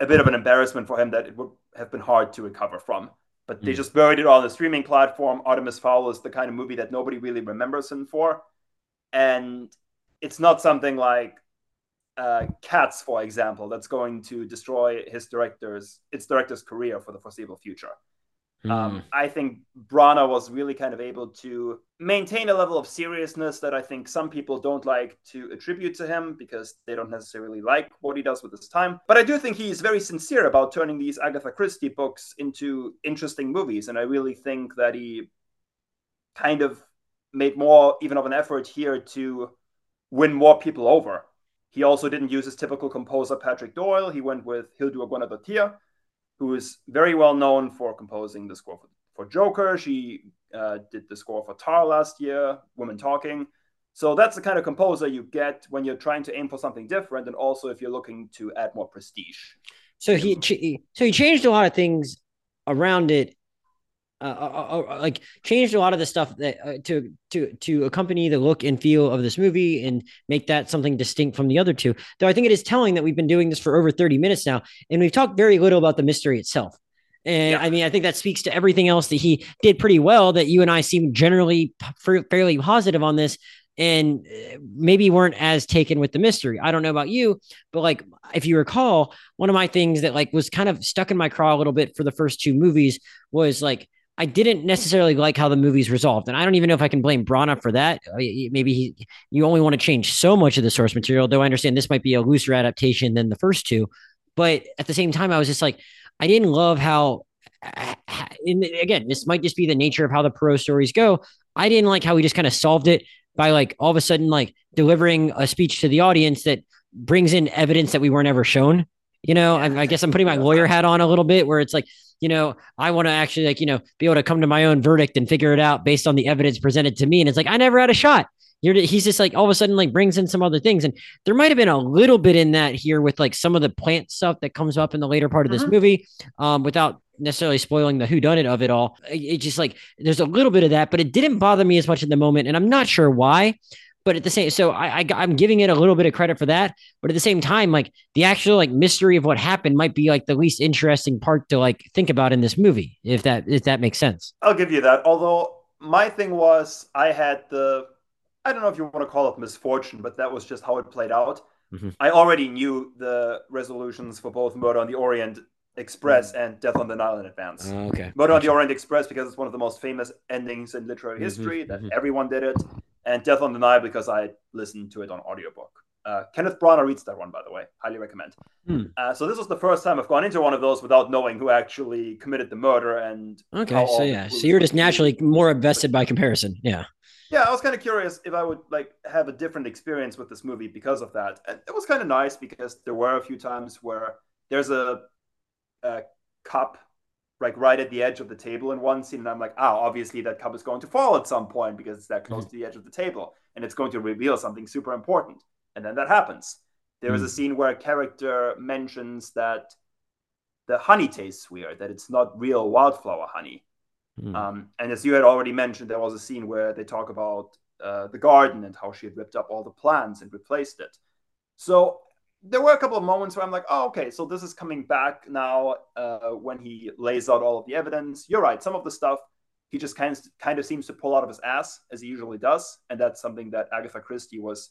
a bit of an embarrassment for him that it would have been hard to recover from. But they mm. just buried it on the streaming platform. Artemis Fowl is the kind of movie that nobody really remembers him for. And it's not something like uh, Cats, for example, that's going to destroy his director's its director's career for the foreseeable future. Mm. Um, I think Branagh was really kind of able to maintain a level of seriousness that I think some people don't like to attribute to him because they don't necessarily like what he does with his time. But I do think he is very sincere about turning these Agatha Christie books into interesting movies. And I really think that he kind of made more even of an effort here to win more people over. He also didn't use his typical composer Patrick Doyle. He went with Hildur Guðnadóttir, who is very well known for composing the score for, for Joker. She uh, did the score for Tar last year, Women Talking. So that's the kind of composer you get when you're trying to aim for something different, and also if you're looking to add more prestige. So he so he changed a lot of things around it uh, uh, uh, like changed a lot of the stuff that uh, to to to accompany the look and feel of this movie and make that something distinct from the other two. Though I think it is telling that we've been doing this for over 30 minutes now and we've talked very little about the mystery itself. And yeah. I mean, I think that speaks to everything else that he did pretty well. That you and I seem generally f- fairly positive on this, and uh, maybe weren't as taken with the mystery. I don't know about you, but like if you recall, one of my things that like was kind of stuck in my craw a little bit for the first two movies was like I didn't necessarily like how the movie's resolved, and I don't even know if I can blame Branagh for that. Uh, maybe he, you only want to change so much of the source material, though I understand this might be a looser adaptation than the first two. But at the same time, I was just like, I didn't love how. In, again, this might just be the nature of how the Poirot stories go. I didn't like how he just kind of solved it by like all of a sudden like delivering a speech to the audience that brings in evidence that we weren't ever shown. You know, I, I guess I'm putting my lawyer hat on a little bit, where it's like you know, I want to actually like, you know, be able to come to my own verdict and figure it out based on the evidence presented to me. And it's like, I never had a shot. You're, he's just like all of a sudden like brings in some other things and there might have been a little bit in that here with like some of the plant stuff that comes up in the later part of this mm-hmm. movie um, without necessarily spoiling the who done it of it all it just like there's a little bit of that but it didn't bother me as much in the moment and i'm not sure why but at the same so I, I am giving it a little bit of credit for that but at the same time like the actual like mystery of what happened might be like the least interesting part to like think about in this movie if that if that makes sense i'll give you that although my thing was i had the i don't know if you want to call it misfortune but that was just how it played out mm-hmm. i already knew the resolutions for both murder on the orient Express mm-hmm. and Death on the Nile in advance. Oh, okay. Murder gotcha. on the Orient Express because it's one of the most famous endings in literary mm-hmm. history that mm-hmm. everyone did it and Death on the Nile because I listened to it on audiobook. Uh, Kenneth Branagh reads that one, by the way. Highly recommend. Hmm. Uh, so this was the first time I've gone into one of those without knowing who actually committed the murder and. Okay, so yeah, so you're just naturally more invested by comparison. Yeah. Yeah, I was kind of curious if I would like have a different experience with this movie because of that, and it was kind of nice because there were a few times where there's a, a cup like right at the edge of the table in one scene, and I'm like, oh, obviously that cup is going to fall at some point because it's that close mm. to the edge of the table, and it's going to reveal something super important. And then that happens. There is mm. a scene where a character mentions that the honey tastes weird, that it's not real wildflower honey. Mm. Um, and as you had already mentioned, there was a scene where they talk about uh, the garden and how she had ripped up all the plants and replaced it. So there were a couple of moments where I'm like, oh, okay, so this is coming back now uh, when he lays out all of the evidence. You're right. Some of the stuff he just kind of, kind of seems to pull out of his ass as he usually does. And that's something that Agatha Christie was,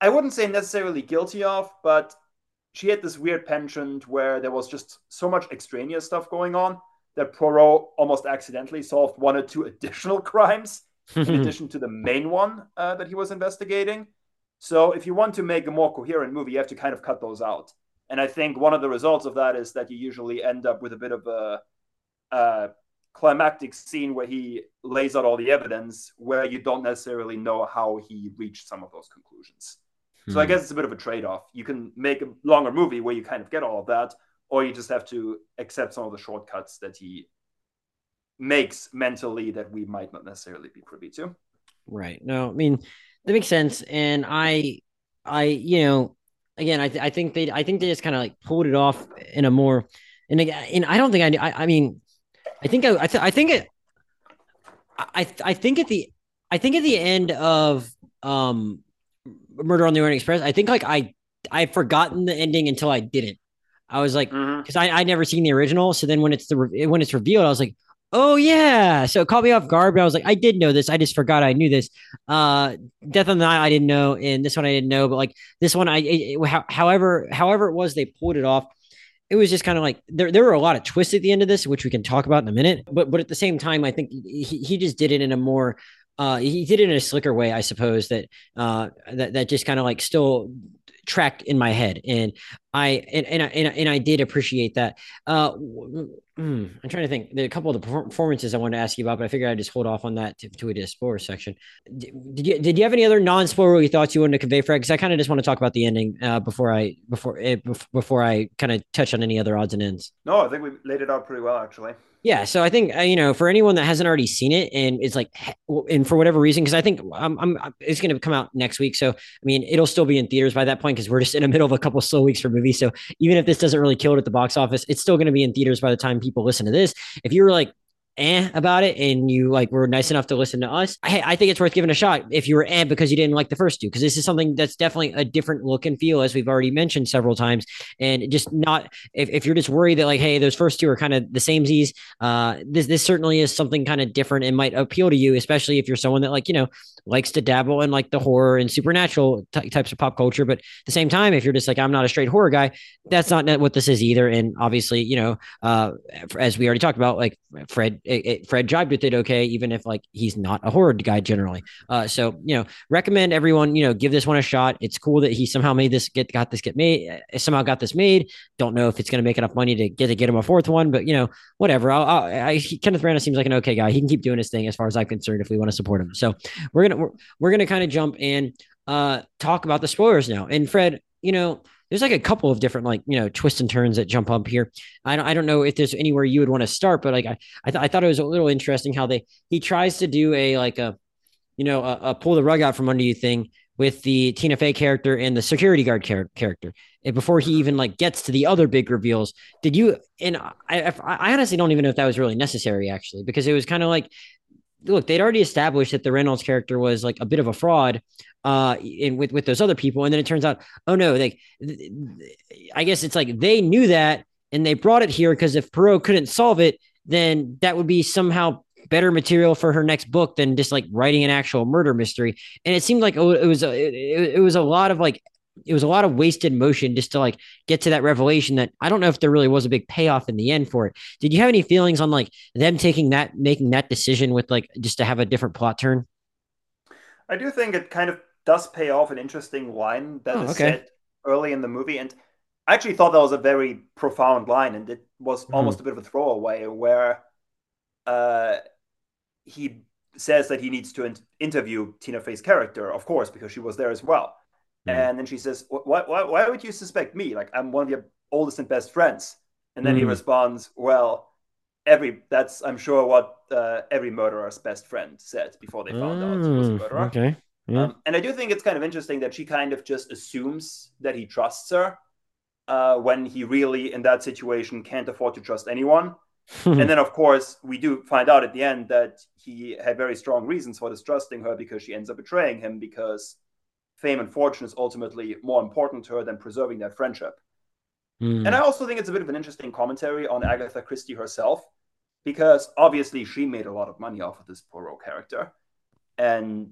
I wouldn't say necessarily guilty of, but she had this weird penchant where there was just so much extraneous stuff going on that Poirot almost accidentally solved one or two additional crimes in addition to the main one uh, that he was investigating. So if you want to make a more coherent movie, you have to kind of cut those out. And I think one of the results of that is that you usually end up with a bit of a, a climactic scene where he lays out all the evidence where you don't necessarily know how he reached some of those conclusions. Hmm. So I hmm. guess it's a bit of a trade off. You can make a longer movie where you kind of get all of that, or you just have to accept some of the shortcuts that he makes mentally that we might not necessarily be privy to. Right. No, I mean, that makes sense. And I, I, you know, again, I, th- I think they, I think they just kind of like pulled it off in a more, and again, and I don't think I, I, I mean, I think I, I, th- I think it, I, I think at the, I think at the end of um, Murder on the Orient Express, I think like I, I would forgotten the ending until I didn't. I was like, because mm-hmm. I I never seen the original, so then when it's the when it's revealed, I was like, oh yeah. So it caught me off guard, but I was like, I did know this. I just forgot I knew this. Uh, Death on the Nile, I didn't know, and this one I didn't know, but like this one, I it, it, however however it was, they pulled it off. It was just kind of like there, there were a lot of twists at the end of this, which we can talk about in a minute. But but at the same time, I think he, he just did it in a more uh, he did it in a slicker way, I suppose. That uh, that that just kind of like still tracked in my head, and I and and I, and I, and I did appreciate that. Uh, mm, I'm trying to think. There a couple of the performances I wanted to ask you about, but I figured I'd just hold off on that to, to a spoiler section. Did, you did you have any other non-spoiler thoughts you wanted to convey, Fred? Because I kind of just want to talk about the ending uh, before I before eh, before I kind of touch on any other odds and ends. No, I think we laid it out pretty well, actually. Yeah, so I think uh, you know for anyone that hasn't already seen it and it's like, and for whatever reason, because I think I'm, I'm it's going to come out next week, so I mean it'll still be in theaters by that point because we're just in the middle of a couple slow weeks for movies. So even if this doesn't really kill it at the box office, it's still going to be in theaters by the time people listen to this. If you were like eh about it and you like were nice enough to listen to us, I, I think it's worth giving a shot if you were eh because you didn't like the first two, because this is something that's definitely a different look and feel, as we've already mentioned several times. And just not if, if you're just worried that like, hey, those first two are kind of the same Z's, uh, this this certainly is something kind of different and might appeal to you, especially if you're someone that like, you know, likes to dabble in like the horror and supernatural t- types of pop culture. But at the same time, if you're just like, I'm not a straight horror guy, that's not what this is either. And obviously, you know, uh, as we already talked about, like Fred, it, it, Fred it okay, even if like he's not a horror guy generally. Uh, so you know, recommend everyone you know give this one a shot. It's cool that he somehow made this get got this get made uh, somehow got this made. Don't know if it's going to make enough money to get to get him a fourth one, but you know, whatever. I'll, I'll, I, Kenneth Branagh seems like an okay guy. He can keep doing his thing as far as I'm concerned. If we want to support him, so we're gonna we're, we're gonna kind of jump in uh talk about the spoilers now. And Fred, you know there's like a couple of different like you know twists and turns that jump up here. I don't I don't know if there's anywhere you would want to start, but like I I, th- I thought it was a little interesting how they he tries to do a like a you know a, a pull the rug out from under you thing with the Tina Fey character and the security guard char- character. And before he even like gets to the other big reveals, did you? And I, I honestly don't even know if that was really necessary actually, because it was kind of like, look, they'd already established that the Reynolds character was like a bit of a fraud, uh in with with those other people and then it turns out oh no like i guess it's like they knew that and they brought it here because if Poirot couldn't solve it then that would be somehow better material for her next book than just like writing an actual murder mystery. And it seemed like it was a, it, it was a lot of like it was a lot of wasted motion just to like get to that revelation that I don't know if there really was a big payoff in the end for it. Did you have any feelings on like them taking that making that decision with like just to have a different plot turn? I do think it kind of does pay off an interesting line that oh, is okay. said early in the movie. And I actually thought that was a very profound line, and it was mm. almost a bit of a throwaway where uh, he says that he needs to in- interview Tina Fey's character, of course, because she was there as well. Mm. And then she says, why, why, why would you suspect me? Like, I'm one of your oldest and best friends. And then mm. he responds, Well, every that's I'm sure what uh, every murderer's best friend said before they found out he was a mm, murderer. Okay. Yeah. Um, and I do think it's kind of interesting that she kind of just assumes that he trusts her uh, when he really, in that situation, can't afford to trust anyone. and then, of course, we do find out at the end that he had very strong reasons for distrusting her because she ends up betraying him because fame and fortune is ultimately more important to her than preserving that friendship. Mm. And I also think it's a bit of an interesting commentary on Agatha Christie herself because obviously she made a lot of money off of this Poirot character. And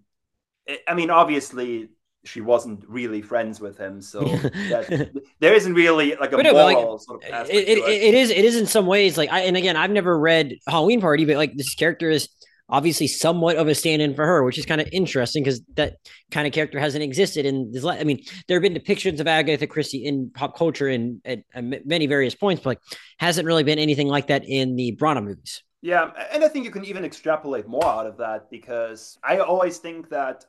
it, I mean, obviously, she wasn't really friends with him, so that, there isn't really like a moral like, sort of it, it, it is it is in some ways like I and again I've never read Halloween Party, but like this character is obviously somewhat of a stand-in for her, which is kind of interesting because that kind of character hasn't existed in this. I mean, there have been depictions of Agatha Christie in pop culture in at, at many various points, but like hasn't really been anything like that in the Branagh movies. Yeah, and I think you can even extrapolate more out of that because I always think that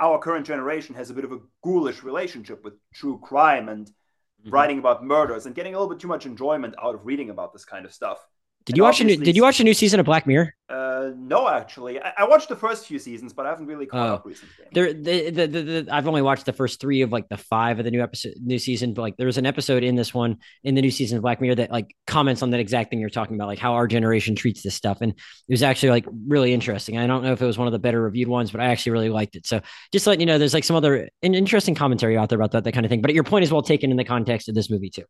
our current generation has a bit of a ghoulish relationship with true crime and mm-hmm. writing about murders and getting a little bit too much enjoyment out of reading about this kind of stuff. Did you watch a new, Did you watch a new season of Black Mirror? Uh, no, actually, I, I, watched the first few seasons, but I haven't really caught uh, up recently. There, the, the, the, the, I've only watched the first three of like the five of the new episode, new season. But like, there was an episode in this one in the new season of Black Mirror that like comments on that exact thing you're talking about, like how our generation treats this stuff, and it was actually like really interesting. I don't know if it was one of the better reviewed ones, but I actually really liked it. So just letting you know, there's like some other interesting commentary out there about that, that kind of thing. But your point is well taken in the context of this movie too.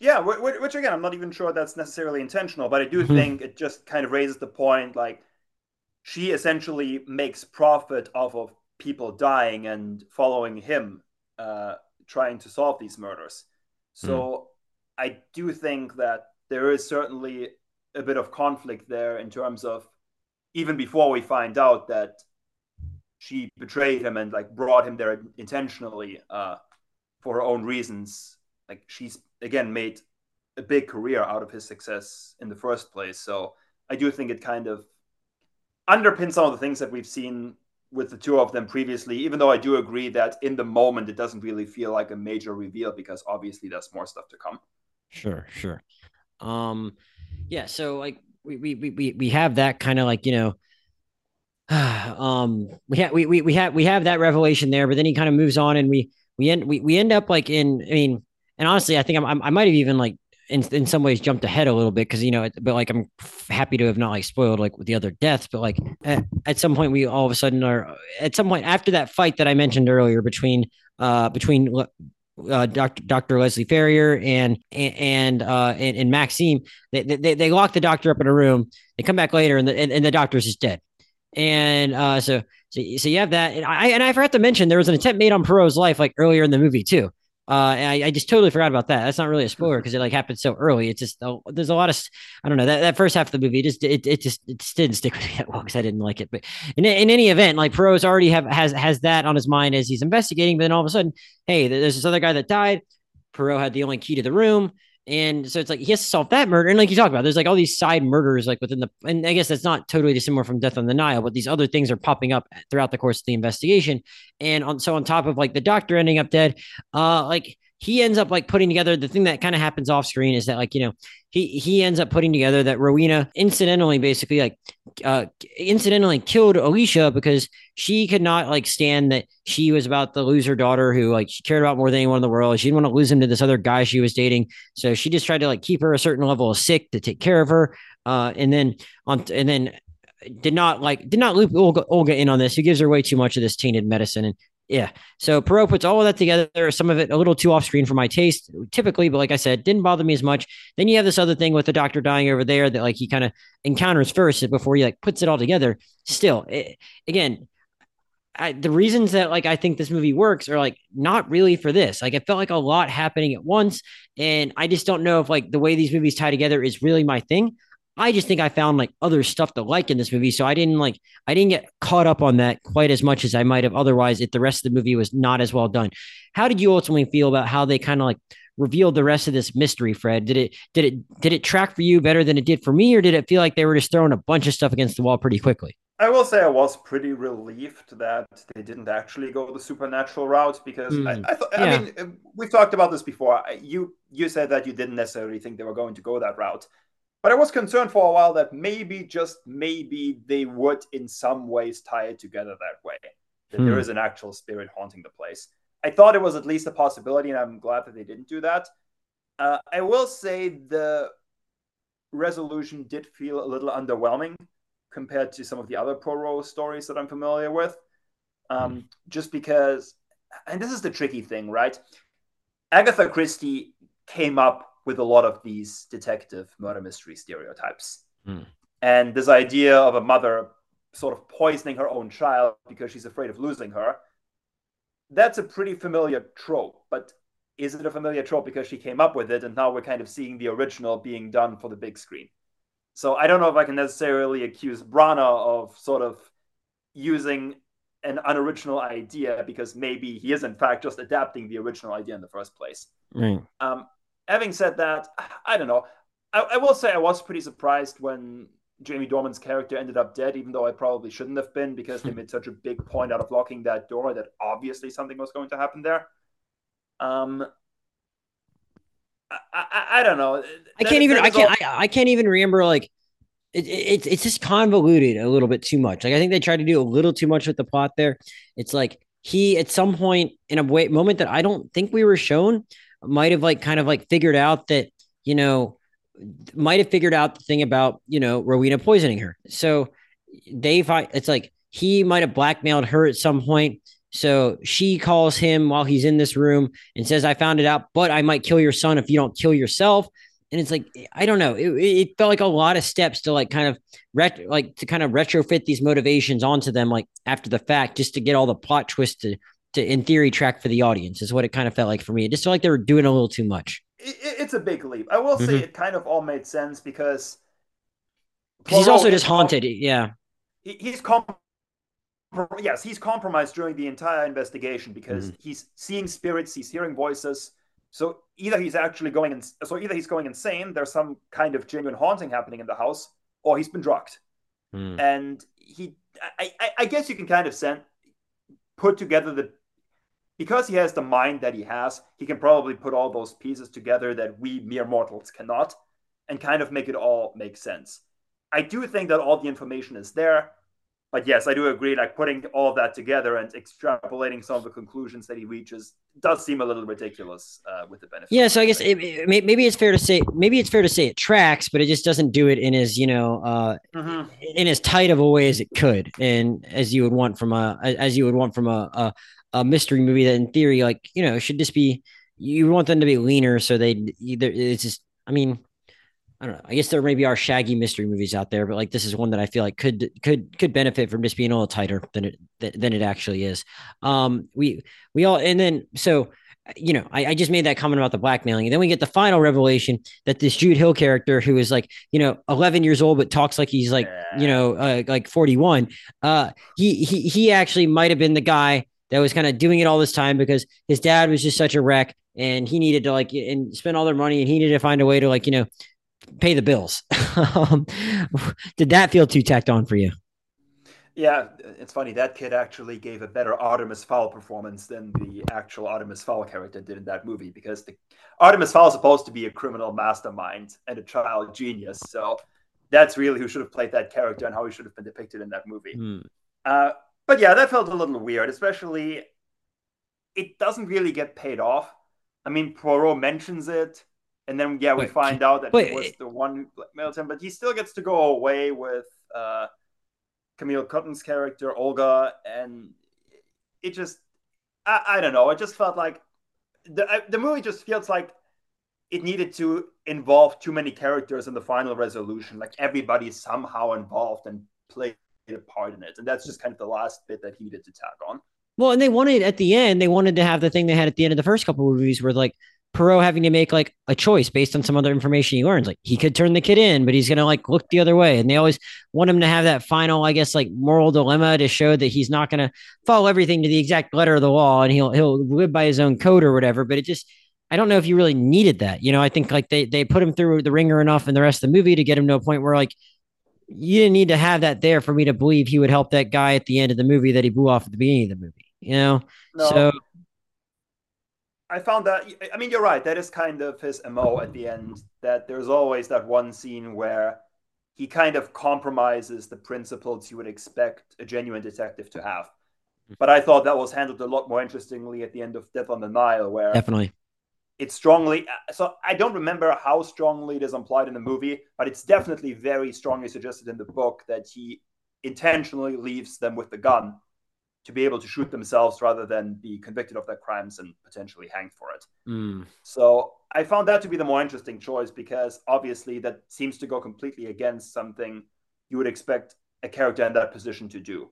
Yeah, which, again, I'm not even sure that's necessarily intentional, but I do mm-hmm. think it just kind of raises the point like she essentially makes profit off of people dying and following him uh, trying to solve these murders. So mm. I do think that there is certainly a bit of conflict there in terms of even before we find out that she betrayed him and like brought him there intentionally uh, for her own reasons. Like she's again made a big career out of his success in the first place. So I do think it kind of underpins some of the things that we've seen with the two of them previously, even though I do agree that in the moment it doesn't really feel like a major reveal because obviously there's more stuff to come. Sure, sure. Um yeah, so like we we we we have that kind of like, you know, um we have we, we we have we have that revelation there, but then he kind of moves on and we we end we, we end up like in I mean and honestly, I think I'm, I might have even like in, in some ways jumped ahead a little bit because you know but like i'm happy to have not like spoiled like with the other deaths but like at, at some point we all of a sudden are at some point after that fight that i mentioned earlier between uh between uh, Dr. Dr. Leslie Ferrier and and uh and, and Maxime they, they they lock the doctor up in a room they come back later and the and, and the doctor's just dead and uh so so, so you have that and I and I forgot to mention there was an attempt made on Poirot's life like earlier in the movie too uh, I, I, just totally forgot about that. That's not really a spoiler because it like happened so early. It's just oh, there's a lot of I don't know that, that first half of the movie just it, it just it just didn't stick with me that well because I didn't like it. But in, in any event, like Poirot's already have has has that on his mind as he's investigating. But then all of a sudden, hey, there's this other guy that died. Poirot had the only key to the room. And so it's like he has to solve that murder. And like you talk about, there's like all these side murders, like within the, and I guess that's not totally dissimilar from Death on the Nile, but these other things are popping up throughout the course of the investigation. And on, so on top of like the doctor ending up dead, uh, like he ends up like putting together the thing that kind of happens off screen is that like you know he he ends up putting together that Rowena incidentally basically like uh incidentally killed Alicia because she could not like stand that she was about to lose her daughter who like she cared about more than anyone in the world. She didn't want to lose him to this other guy she was dating. So she just tried to like keep her a certain level of sick to take care of her. Uh and then on and then did not like did not loop Olga, Olga in on this. He gives her way too much of this tainted medicine, and yeah. So Poirot puts all of that together, some of it a little too off screen for my taste, typically, but like I said, didn't bother me as much. Then you have this other thing with the doctor dying over there that like he kind of encounters first before he like puts it all together. Still, it, again, I, the reasons that like I think this movie works are like not really for this. Like it felt like a lot happening at once, and I just don't know if like the way these movies tie together is really my thing. I just think I found like other stuff to like in this movie. So I didn't like, I didn't get caught up on that quite as much as I might have otherwise if the rest of the movie was not as well done. How did you ultimately feel about how they kind of like revealed the rest of this mystery, Fred? Did it, did it, did it track for you better than it did for me? Or did it feel like they were just throwing a bunch of stuff against the wall pretty quickly? I will say I was pretty relieved that they didn't actually go the supernatural route because mm. I, I, th- yeah. I mean we've talked about this before. You you said that you didn't necessarily think they were going to go that route. But I was concerned for a while that maybe, just maybe, they would in some ways tie it together that way. That hmm. there is an actual spirit haunting the place. I thought it was at least a possibility, and I'm glad that they didn't do that. Uh, I will say the resolution did feel a little underwhelming compared to some of the other Poirot stories that I'm familiar with. Um, mm. Just because, and this is the tricky thing, right? Agatha Christie came up with a lot of these detective murder mystery stereotypes. Mm. And this idea of a mother sort of poisoning her own child because she's afraid of losing her, that's a pretty familiar trope. But is it a familiar trope because she came up with it and now we're kind of seeing the original being done for the big screen? So I don't know if I can necessarily accuse Branagh of sort of using an unoriginal idea because maybe he is in fact just adapting the original idea in the first place. Right. Um, having said that, I don't know. I, I, will say I was pretty surprised when Jamie Dornan's character ended up dead, even though I probably shouldn't have been because they made such a big point out of locking that door that obviously something was going to happen there. Um, I, I, I don't know. I can't even. I can't. All... I, I can't even remember like it, it, it's just convoluted a little bit too much. Like I think they tried to do a little too much with the plot there. It's like he at some point in a way moment that I don't think we were shown might have like kind of like figured out that you know might have figured out the thing about you know Rowena poisoning her. So they find it's like he might have blackmailed her at some point. So she calls him while he's in this room and says, I found it out, but I might kill your son if you don't kill yourself and it's like I don't know. It, it felt like a lot of steps to like kind of ret- like to kind of retrofit these motivations onto them like after the fact, just to get all the plot twists to to in theory track for the audience is what it kind of felt like for me. It just felt like they were doing a little too much. It, it's a big leap. I will say mm-hmm. it kind of all made sense because he's also just haunted. Yeah, he, he's comp- yes, he's compromised during the entire investigation because mm-hmm. he's seeing spirits, he's hearing voices so either he's actually going in, so either he's going insane, there's some kind of genuine haunting happening in the house, or he's been drugged. Mm. And he I, I, I guess you can kind of send put together the because he has the mind that he has, he can probably put all those pieces together that we mere mortals cannot and kind of make it all make sense. I do think that all the information is there but yes, I do agree. Like putting all of that together and extrapolating some of the conclusions that he reaches does seem a little ridiculous uh, with the benefit. Yeah, so I guess it, it, maybe it's fair to say maybe it's fair to say it tracks, but it just doesn't do it in as you know uh, mm-hmm. in as tight of a way as it could, and as you would want from a as you would want from a, a, a mystery movie that in theory like you know should just be you want them to be leaner so they either it's just I mean I don't know. I guess there maybe are shaggy mystery movies out there, but like this is one that I feel like could could could benefit from just being a little tighter than it than it actually is. Um, we we all and then so you know I, I just made that comment about the blackmailing, and then we get the final revelation that this Jude Hill character, who is like you know 11 years old but talks like he's like you know uh, like 41, uh, he he he actually might have been the guy that was kind of doing it all this time because his dad was just such a wreck and he needed to like and spend all their money and he needed to find a way to like you know pay the bills. Um, did that feel too tacked on for you? Yeah, it's funny. That kid actually gave a better Artemis Fowl performance than the actual Artemis Fowl character did in that movie because the Artemis Fowl is supposed to be a criminal mastermind and a child genius. So that's really who should have played that character and how he should have been depicted in that movie. Hmm. Uh, but yeah, that felt a little weird, especially it doesn't really get paid off. I mean, Poirot mentions it and then yeah, we find out that it was the one who blackmailed him, but he still gets to go away with uh, Camille Cottin's character Olga, and it just I, I don't know. It just felt like the the movie just feels like it needed to involve too many characters in the final resolution. Like everybody somehow involved and played a part in it, and that's just kind of the last bit that he needed to tack on. Well, and they wanted at the end, they wanted to have the thing they had at the end of the first couple of movies where like Poirot having to make like a choice based on some other information he learns. Like he could turn the kid in, but he's gonna like look the other way. And they always want him to have that final, I guess, like moral dilemma to show that he's not gonna follow everything to the exact letter of the law and he'll he'll live by his own code or whatever. But it just I don't know if you really needed that. You know, I think like they they put him through the ringer enough in the rest of the movie to get him to a point where like you didn't need to have that there for me to believe he would help that guy at the end of the movie that he blew off at the beginning of the movie. You know? No. So I found that I mean you're right. That is kind of his mo at the end. That there's always that one scene where he kind of compromises the principles you would expect a genuine detective to have. Mm-hmm. But I thought that was handled a lot more interestingly at the end of Death on the Nile, where definitely it's strongly so I don't remember how strongly it is implied in the movie, but it's definitely very strongly suggested in the book that he intentionally leaves them with the gun to be able to shoot themselves rather than be convicted of their crimes and potentially hanged for it. Mm. So I found that to be the more interesting choice because obviously that seems to go completely against something you would expect a character in that position to do.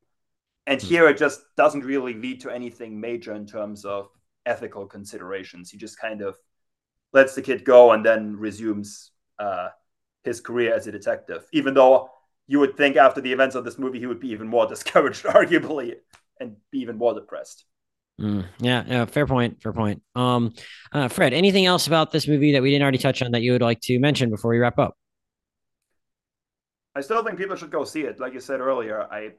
And mm. here it just doesn't really lead to anything major in terms of ethical considerations. He just kind of lets the kid go and then resumes uh, his career as a detective, even though you would think after the events of this movie he would be even more discouraged, arguably, and be even more depressed. Mm, yeah, yeah, fair point. Fair point. Um, uh, Fred, anything else about this movie that we didn't already touch on that you would like to mention before we wrap up? I still think people should go see it. Like you said earlier, I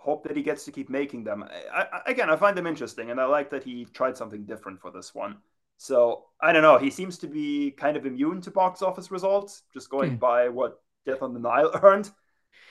hope that he gets to keep making them. I, I, again, I find them interesting, and I like that he tried something different for this one. So I don't know. He seems to be kind of immune to box office results, just going mm. by what Death on the Nile earned.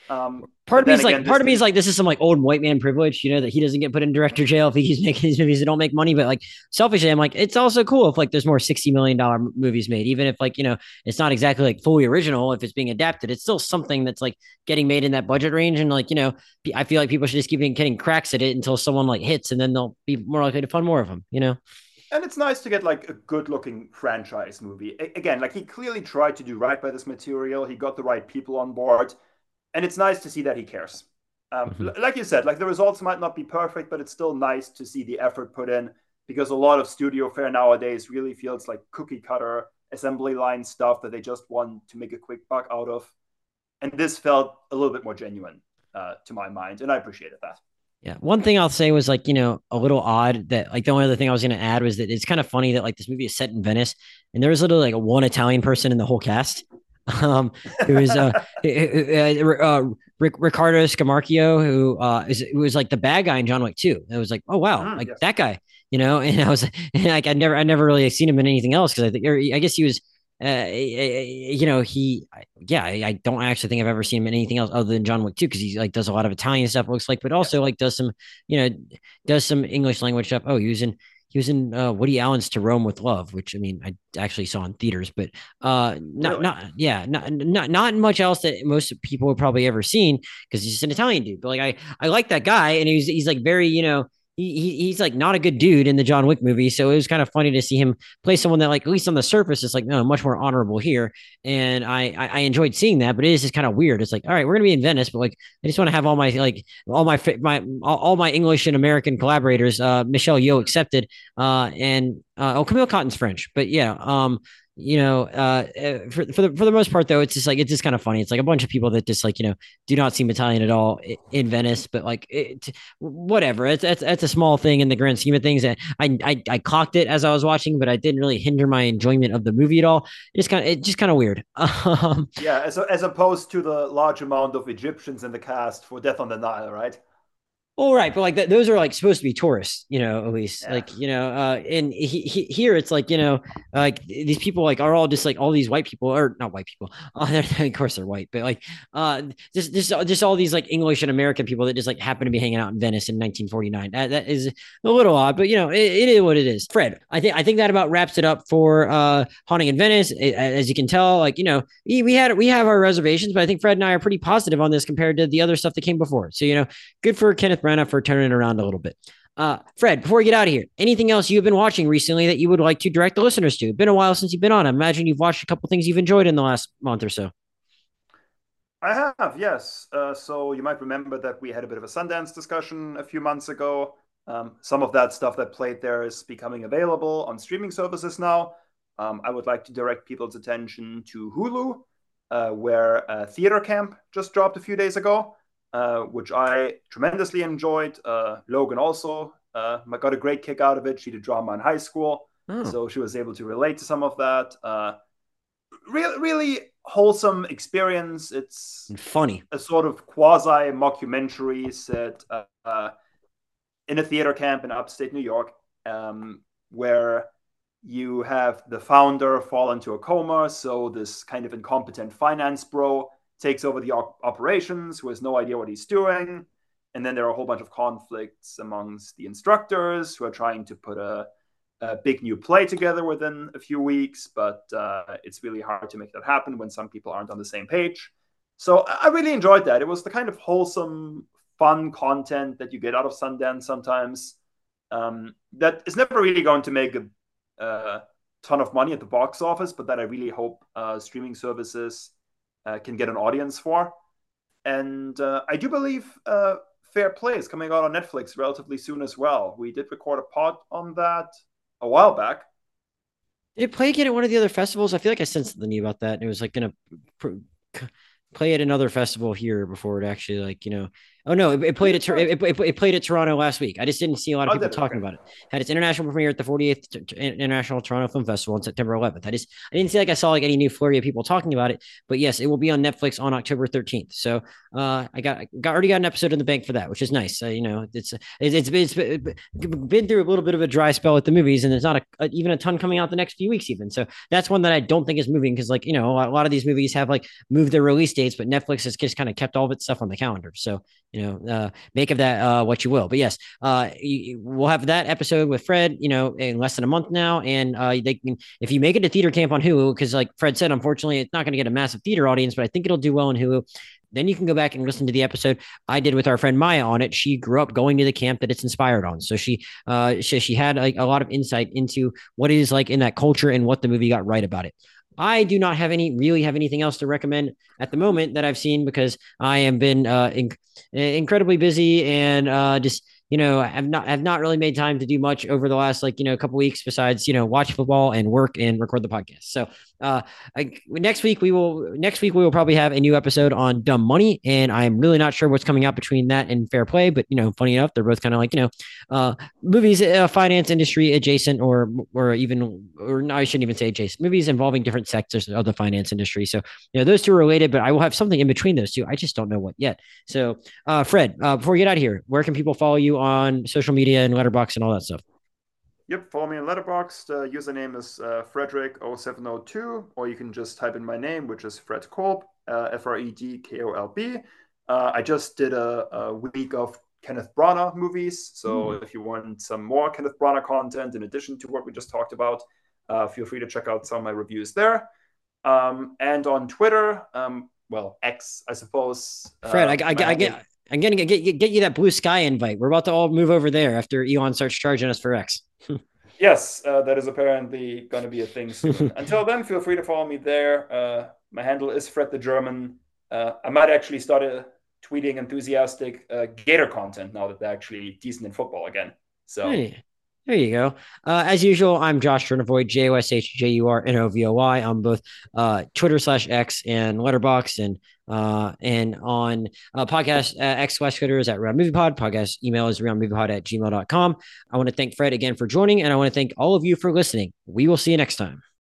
Um, part of me is like, part of me is like, this is some like old white man privilege, you know, that he doesn't get put in director jail if he's making these movies that don't make money. But like, selfishly, I'm like, it's also cool if like there's more sixty million dollar movies made, even if like you know it's not exactly like fully original. If it's being adapted, it's still something that's like getting made in that budget range. And like you know, I feel like people should just keep getting cracks at it until someone like hits, and then they'll be more likely to fund more of them. You know. And it's nice to get like a good looking franchise movie. A- again, like he clearly tried to do right by this material. He got the right people on board and it's nice to see that he cares. Um, mm-hmm. Like you said, like the results might not be perfect, but it's still nice to see the effort put in because a lot of studio fare nowadays really feels like cookie cutter assembly line stuff that they just want to make a quick buck out of. And this felt a little bit more genuine uh, to my mind, and I appreciated that. Yeah. One thing I'll say was like, you know, a little odd that like the only other thing I was going to add was that it's kind of funny that like this movie is set in Venice and there was literally like one Italian person in the whole cast. Um, it was uh, uh, uh, Rick, Riccardo Scamarcio, who uh, is who was like the bad guy in John Wick 2. It was like, oh wow, mm, like that guy, you know. And I was like, I never, I never really seen him in anything else because I think, I guess he was, uh, you know, he, yeah, I, I, don't actually think I've ever seen him in anything else other than John Wick 2 because he like does a lot of Italian stuff. Looks like, but also like does some, you know, does some English language stuff. Oh, he was in he was in uh, Woody Allen's To Rome with Love, which I mean I actually saw in theaters, but uh, not really? not yeah, not not not much else that most people have probably ever seen because he's just an Italian dude. But like I I like that guy, and he's he's like very you know he, he's like not a good dude in the John Wick movie. So it was kind of funny to see him play someone that like at least on the surface is like no much more honorable here. And I I, I enjoyed seeing that, but it is just kind of weird. It's like all right, we're gonna be in Venice, but like I just want to have all my like all my my all, my English and American collaborators, uh, Michelle Yeoh accepted, uh, and uh, oh Camille Cottin's French, but yeah, um, you know, uh, eh, for for the for the most part though, it's just like it's just kind of funny. It's like a bunch of people that just like you know do not seem Italian at all in Venice, but like it, whatever. It's it's it's a small thing in the grand scheme of things. And I I I clocked it as I was watching, but I didn't really hinder my enjoyment of the movie at all. It's kind of it's just kind of weird. Um, yeah, as as opposed to the large amount of Egyptians in the cast for Death on the Nile, right? Well, right, but like th- those are like supposed to be tourists, you know, at least yeah. like you know, uh, and he, he, here it's like you know, like these people like are all just like all these white people or not white people, uh, of course they're white, but like uh, just just just all these like English and American people that just like happen to be hanging out in Venice in 1949. That, that is a little odd, but you know, it, it is what it is. Fred, I think I think that about wraps it up for uh, haunting in Venice. It, as you can tell, like you know, we, we had we have our reservations, but I think Fred and I are pretty positive on this compared to the other stuff that came before. So you know, good for Kenneth For turning around a little bit. Uh, Fred, before we get out of here, anything else you've been watching recently that you would like to direct the listeners to? Been a while since you've been on. I imagine you've watched a couple things you've enjoyed in the last month or so. I have, yes. Uh, so you might remember that we had a bit of a Sundance discussion a few months ago. Um, some of that stuff that played there is becoming available on streaming services now. Um, I would like to direct people's attention to Hulu, uh, where uh, Theater Camp just dropped a few days ago. Uh, which I tremendously enjoyed. Uh, Logan also uh, got a great kick out of it. She did drama in high school, oh. so she was able to relate to some of that. Uh, really, really wholesome experience. It's and funny, a sort of quasi mockumentary set uh, in a theater camp in upstate New York, um, where you have the founder fall into a coma. So this kind of incompetent finance bro takes over the op- operations, who has no idea what he's doing. And then there are a whole bunch of conflicts amongst the instructors who are trying to put a a big new play together within a few weeks, but uh, it's really hard to make that happen when some people aren't on the same page. So I really enjoyed that. It was the kind of wholesome, fun content that you get out of Sundance sometimes. Um, that is never really going to make a, a, ton of money at the box office, but that I really hope uh, streaming services uh, can get an audience for. And uh, I do believe uh, Fair Play is coming out on Netflix relatively soon as well. We did record a pod on that a while back. Did it play again at one of the other festivals? I feel like I sensed something about that. And it was like going to play at another festival here before it actually like you know oh no it, it played at it, it, it, played at toronto last week. I just didn't see a lot of oh, people talking okay. about it. Had its international premiere at the 48th international toronto film festival on september 11th i just i didn't see like i saw like any new flurry of people talking about it but yes it will be on netflix on october 13th so uh i got got already got an episode in the bank for that which is nice. Uh, you know it's it's, it's, it's been through a little bit of a dry spell at the movies and there's not a, a, even a ton coming out the next few weeks even. So that's one that i don't think is moving because like you know a lot of these movies have like moved their release dates but netflix has just kind of kept all of its stuff on the calendar. So, you know, uh, make of that uh, what you will. But yes, uh, you, we'll have that episode with Fred, you know, in less than a month now. And uh, they can, if you make it to theater camp on Hulu, because like Fred said, unfortunately, it's not going to get a massive theater audience, but I think it'll do well on Hulu. Then you can go back and listen to the episode I did with our friend Maya on it. She grew up going to the camp that it's inspired on, so she uh she, she had like a lot of insight into what it is like in that culture and what the movie got right about it. I do not have any really have anything else to recommend at the moment that I've seen because I have been uh, inc- incredibly busy and uh, just you know, I've not have not really made time to do much over the last like you know a couple weeks besides you know watch football and work and record the podcast. So uh, I, next week we will next week we will probably have a new episode on dumb money, and I'm really not sure what's coming out between that and fair play. But you know, funny enough, they're both kind of like you know, uh, movies, uh, finance industry adjacent, or or even or no, I shouldn't even say adjacent. Movies involving different sectors of the finance industry. So you know, those two are related, but I will have something in between those two. I just don't know what yet. So uh, Fred, uh, before we get out of here, where can people follow you on social media and Letterboxd and all that stuff? Yep, follow me on Letterboxd. Uh, username is uh, Fredrik0702, or you can just type in my name, which is Fred Kolb, uh, F R E D K O L B. Uh, I just did a, a, week of Kenneth Branagh movies. So mm. if you want some more Kenneth Branagh content in addition to what we just talked about, uh, feel free to check out some of my reviews there. Um, and on Twitter, um, well, X, I suppose. Fred, I, I, I, get. I'm gonna get, get get you that Bluesky invite. We're about to all move over there after Elon starts charging us for X. yes, uh, that is apparently going to be a thing soon. Until then, feel free to follow me there. Uh, my handle is Fred the German. Uh, I might actually start uh, tweeting enthusiastic uh, Gator content now that they're actually decent in football again. So. Hey. There you go. Uh, as usual, I'm Josh Jurnovoy, J O S H J U R N O V O Y on both uh, Twitter slash X and Letterboxd, and uh, and on uh, podcast uh, X slash Twitter is at Round Movie Pod. Podcast email is roundmoviepod at gmail.com. I want to thank Fred again for joining, and I want to thank all of you for listening. We will see you next time.